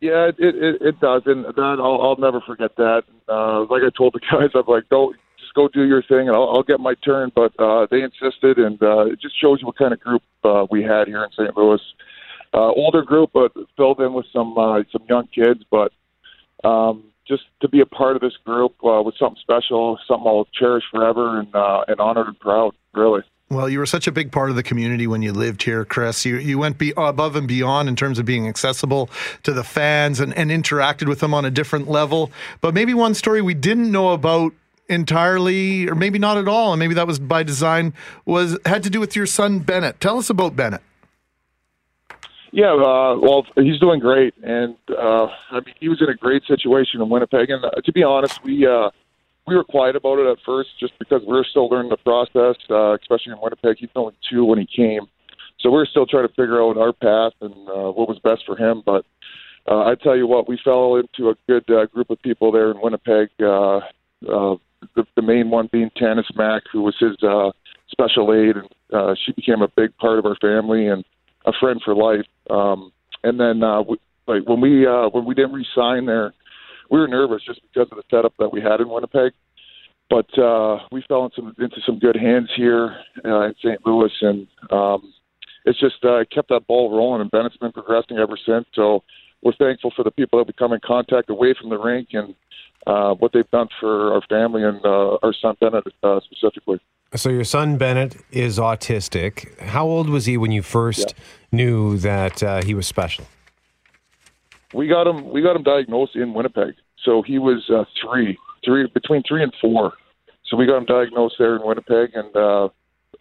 Yeah, it it, it does, and that I'll, I'll never forget that. Uh, like I told the guys, I'm like, don't go do your thing, and I'll, I'll get my turn. But uh, they insisted, and uh, it just shows you what kind of group uh, we had here in St. Louis. Uh, older group, but filled in with some uh, some young kids, but um, just to be a part of this group uh, was something special, something I'll cherish forever, and uh, and honored and proud, really. Well, you were such a big part of the community when you lived here, Chris. You you went be, above and beyond in terms of being accessible to the fans and, and interacted with them on a different level. But maybe one story we didn't know about entirely, or maybe not at all, and maybe that was by design, was had to do with your son Bennett. Tell us about Bennett. Yeah, uh, well, he's doing great, and uh, I mean, he was in a great situation in Winnipeg. And uh, to be honest, we uh, we were quiet about it at first, just because we were still learning the process, uh, especially in Winnipeg. He's only two when he came, so we are still trying to figure out our path and uh, what was best for him. But uh, I tell you what, we fell into a good uh, group of people there in Winnipeg. Uh, uh, the, the main one being Tanis Mack, who was his uh, special aide, and uh, she became a big part of our family and a friend for life. Um, and then, uh, we, like when we uh, when we didn't re-sign there, we were nervous just because of the setup that we had in Winnipeg. But uh, we fell into, into some good hands here uh, in St. Louis, and um, it's just uh, kept that ball rolling, and Bennett's been progressing ever since. So we're thankful for the people that we come in contact away from the rink and uh, what they've done for our family and uh, our son Bennett uh, specifically. So your son Bennett is autistic. How old was he when you first knew that uh, he was special? We got him. We got him diagnosed in Winnipeg. So he was uh, three, three between three and four. So we got him diagnosed there in Winnipeg, and uh,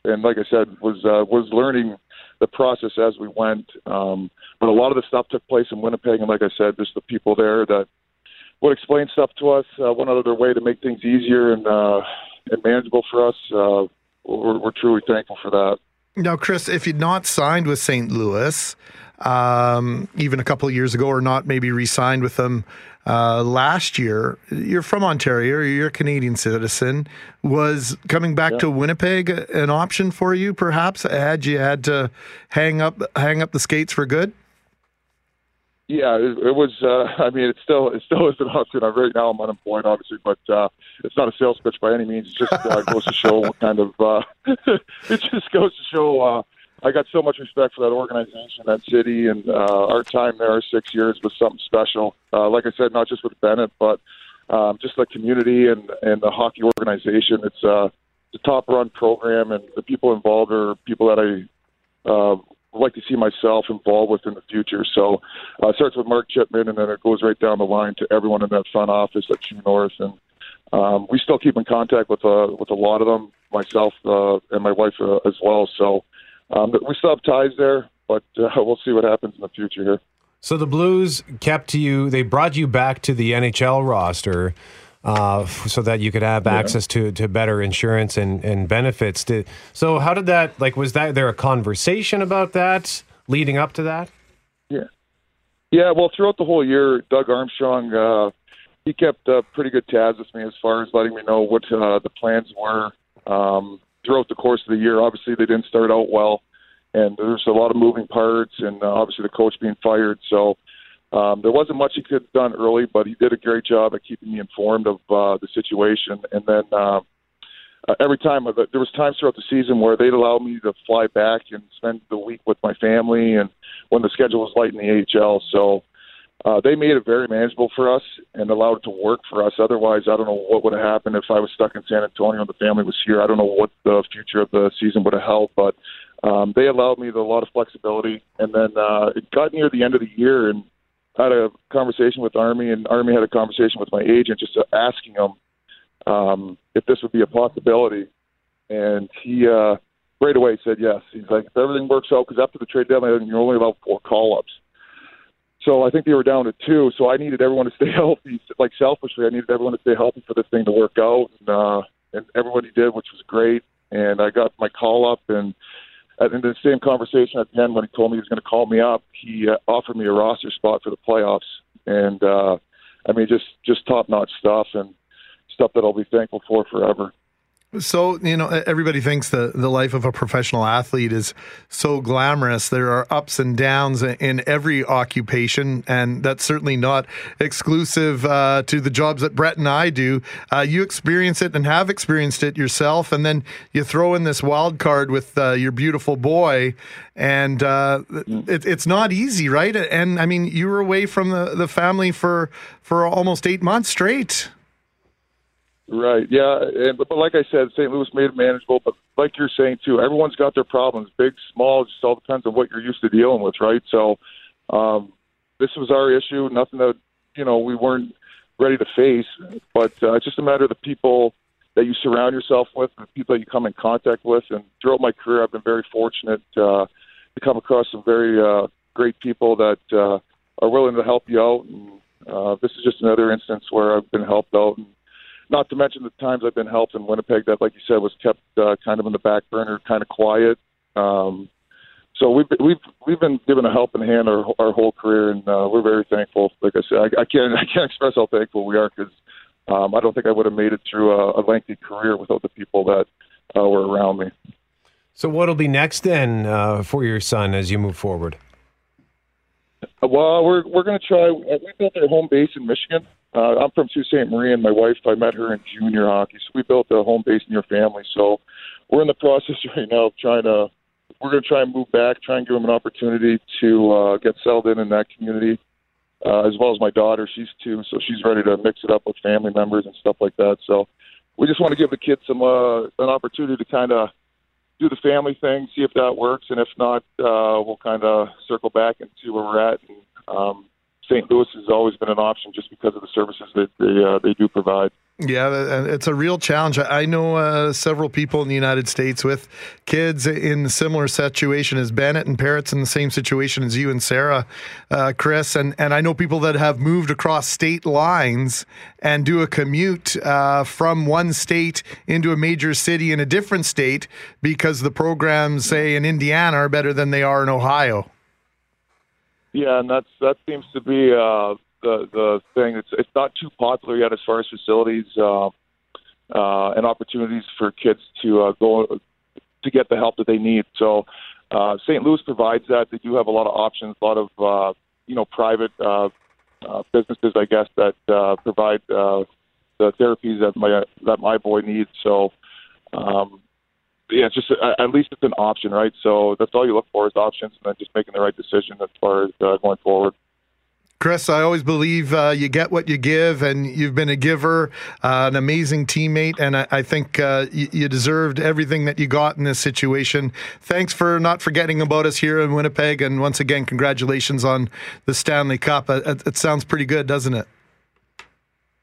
and like I said, was uh, was learning the process as we went. Um, but a lot of the stuff took place in Winnipeg, and like I said, just the people there that would explain stuff to us, uh, went out of their way to make things easier and uh, and manageable for us. Uh, we're, we're truly thankful for that. Now, Chris, if you'd not signed with St. Louis, um, even a couple of years ago, or not maybe re-signed with them uh, last year, you're from Ontario, you're a Canadian citizen. Was coming back Yeah. to Winnipeg an option for you? Perhaps had you had to hang up hang up the skates for good? Yeah, it, it was. Uh, I mean, it still it still is an option. Uh, right now, I'm unemployed, obviously, but uh, it's not a sales pitch by any means. It just uh, goes to show what kind of. Uh, it just goes to show. Uh, I got so much respect for that organization, that city, and uh, our time there, six years, was something special. Uh, like I said, not just with Bennett, but um, just the community and and the hockey organization. It's uh, it's a top run program, and the people involved are people that I uh, would like to see myself involved with in the future. So uh, it starts with Mark Chipman, and then it goes right down the line to everyone in that front office at True North. And um, we still keep in contact with uh, with a lot of them, myself uh, and my wife uh, as well. So um, we still have ties there, but uh, we'll see what happens in the future here. So the Blues kept you. They brought you back to the NHL roster. Uh, so that you could have access to, to better insurance and, and benefits. Did, so how did that like was that there a conversation about that leading up to that? Yeah. Yeah, well, throughout the whole year, Doug Armstrong, uh, he kept uh, pretty good tabs with me as far as letting me know what uh, the plans were um, throughout the course of the year. Obviously, they didn't start out well, and there's a lot of moving parts, and uh, obviously the coach being fired. So um, there wasn't much he could have done early, but he did a great job at keeping me informed of uh, the situation. And then uh, uh, every time, uh, there was times throughout the season where they'd allow me to fly back and spend the week with my family, and when the schedule was light in the AHL. So uh, they made it very manageable for us and allowed it to work for us. Otherwise, I don't know what would have happened if I was stuck in San Antonio and the family was here. I don't know what the future of the season would have held, but um, they allowed me a lot of flexibility. And then uh, it got near the end of the year, and Had a conversation with Army, and Army had a conversation with my agent, just asking him um, if this would be a possibility. And he uh, right away said yes. He's like, if everything works out, because after the trade deadline, you're only allowed four call ups. So I think they were down to two. So I needed everyone to stay healthy. Like selfishly, I needed everyone to stay healthy for this thing to work out, and, uh, and everybody did, which was great. And I got my call up, and in the same conversation at the end when he told me he was going to call me up, he uh, offered me a roster spot for the playoffs, and uh, I mean just just top notch stuff and stuff that I'll be thankful for forever. So, you know, everybody thinks the, the life of a professional athlete is so glamorous. There are ups and downs in every occupation, and that's certainly not exclusive uh, to the jobs that Brett and I do. Uh, you experience it and have experienced it yourself, and then you throw in this wild card with uh, your beautiful boy, and uh, it, it's not easy, right? And I mean, you were away from the, the family for, for almost eight months straight. Right. Yeah. And but, but like I said, St. Louis made it manageable. But like you're saying too, everyone's got their problems, big, small. It just all depends on what you're used to dealing with, right? So, um, this was our issue. Nothing that you know we weren't ready to face. But uh, it's just a matter of the people that you surround yourself with, the people that you come in contact with. And throughout my career, I've been very fortunate uh, to come across some very uh, great people that uh, are willing to help you out. And uh, this is just another instance where I've been helped out. And not to mention the times I've been helped in Winnipeg that, like you said, was kept uh, kind of in the back burner, kind of quiet. Um, so we've we've we've been given a helping hand our our whole career, and uh, we're very thankful. Like I said, I, I can't I can't express how thankful we are because um, I don't think I would have made it through a, a lengthy career without the people that uh, were around me. So what'll be next then uh, for your son as you move forward? Well, we're we're going to try. uh, We built our home base in Michigan. Uh, I'm from Sault Ste. Marie, and my wife. I met her in junior hockey, so we built a home base in your family. So we're in the process right now of trying to we're going to try and move back, try and give them an opportunity to uh, get settled in in that community, uh, as well as my daughter. She's two, so she's ready to mix it up with family members and stuff like that. So we just want to give the kids some uh, an opportunity to kind of do the family thing, see if that works, and if not, uh, we'll kind of circle back and see where we're at. And, um, St. Louis has always been an option just because of the services that they uh, they do provide. Yeah, it's a real challenge. I know uh, several people in the United States with kids in a similar situation as Bennett and parents in the same situation as you and Sarah, uh, Chris. And, and I know people that have moved across state lines and do a commute uh, from one state into a major city in a different state because the programs, say, in Indiana are better than they are in Ohio. Yeah, and that's that seems to be uh, the the thing. It's it's not too popular yet as far as facilities uh, uh, and opportunities for kids to uh, go to get the help that they need. So uh, St. Louis provides that. They do have a lot of options, a lot of uh, you know private uh, uh, businesses, I guess, that uh, provide uh, the therapies that my that my boy needs. So. Um, yeah, it's just uh, at least it's an option, right? So that's all you look for is options, and then just making the right decision as far as uh, going forward. Chris, I always believe uh, you get what you give, and you've been a giver, uh, an amazing teammate, and I, I think uh, you, you, deserved everything that you got in this situation. Thanks for not forgetting about us here in Winnipeg, and once again, congratulations on the Stanley Cup. It, it sounds pretty good, doesn't it?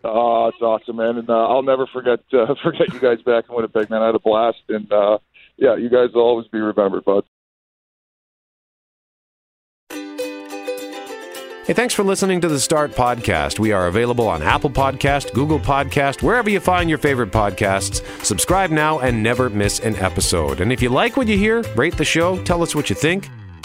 Oh, it's awesome, man, and uh, I'll never forget uh, forget you guys back in Winnipeg, man. I had a blast, and uh, yeah, you guys will always be remembered, bud. Hey, thanks for listening to the Start Podcast. We are available on Apple Podcast, Google Podcast, wherever you find your favorite podcasts. Subscribe now and never miss an episode. And if you like what you hear, rate the show, tell us what you think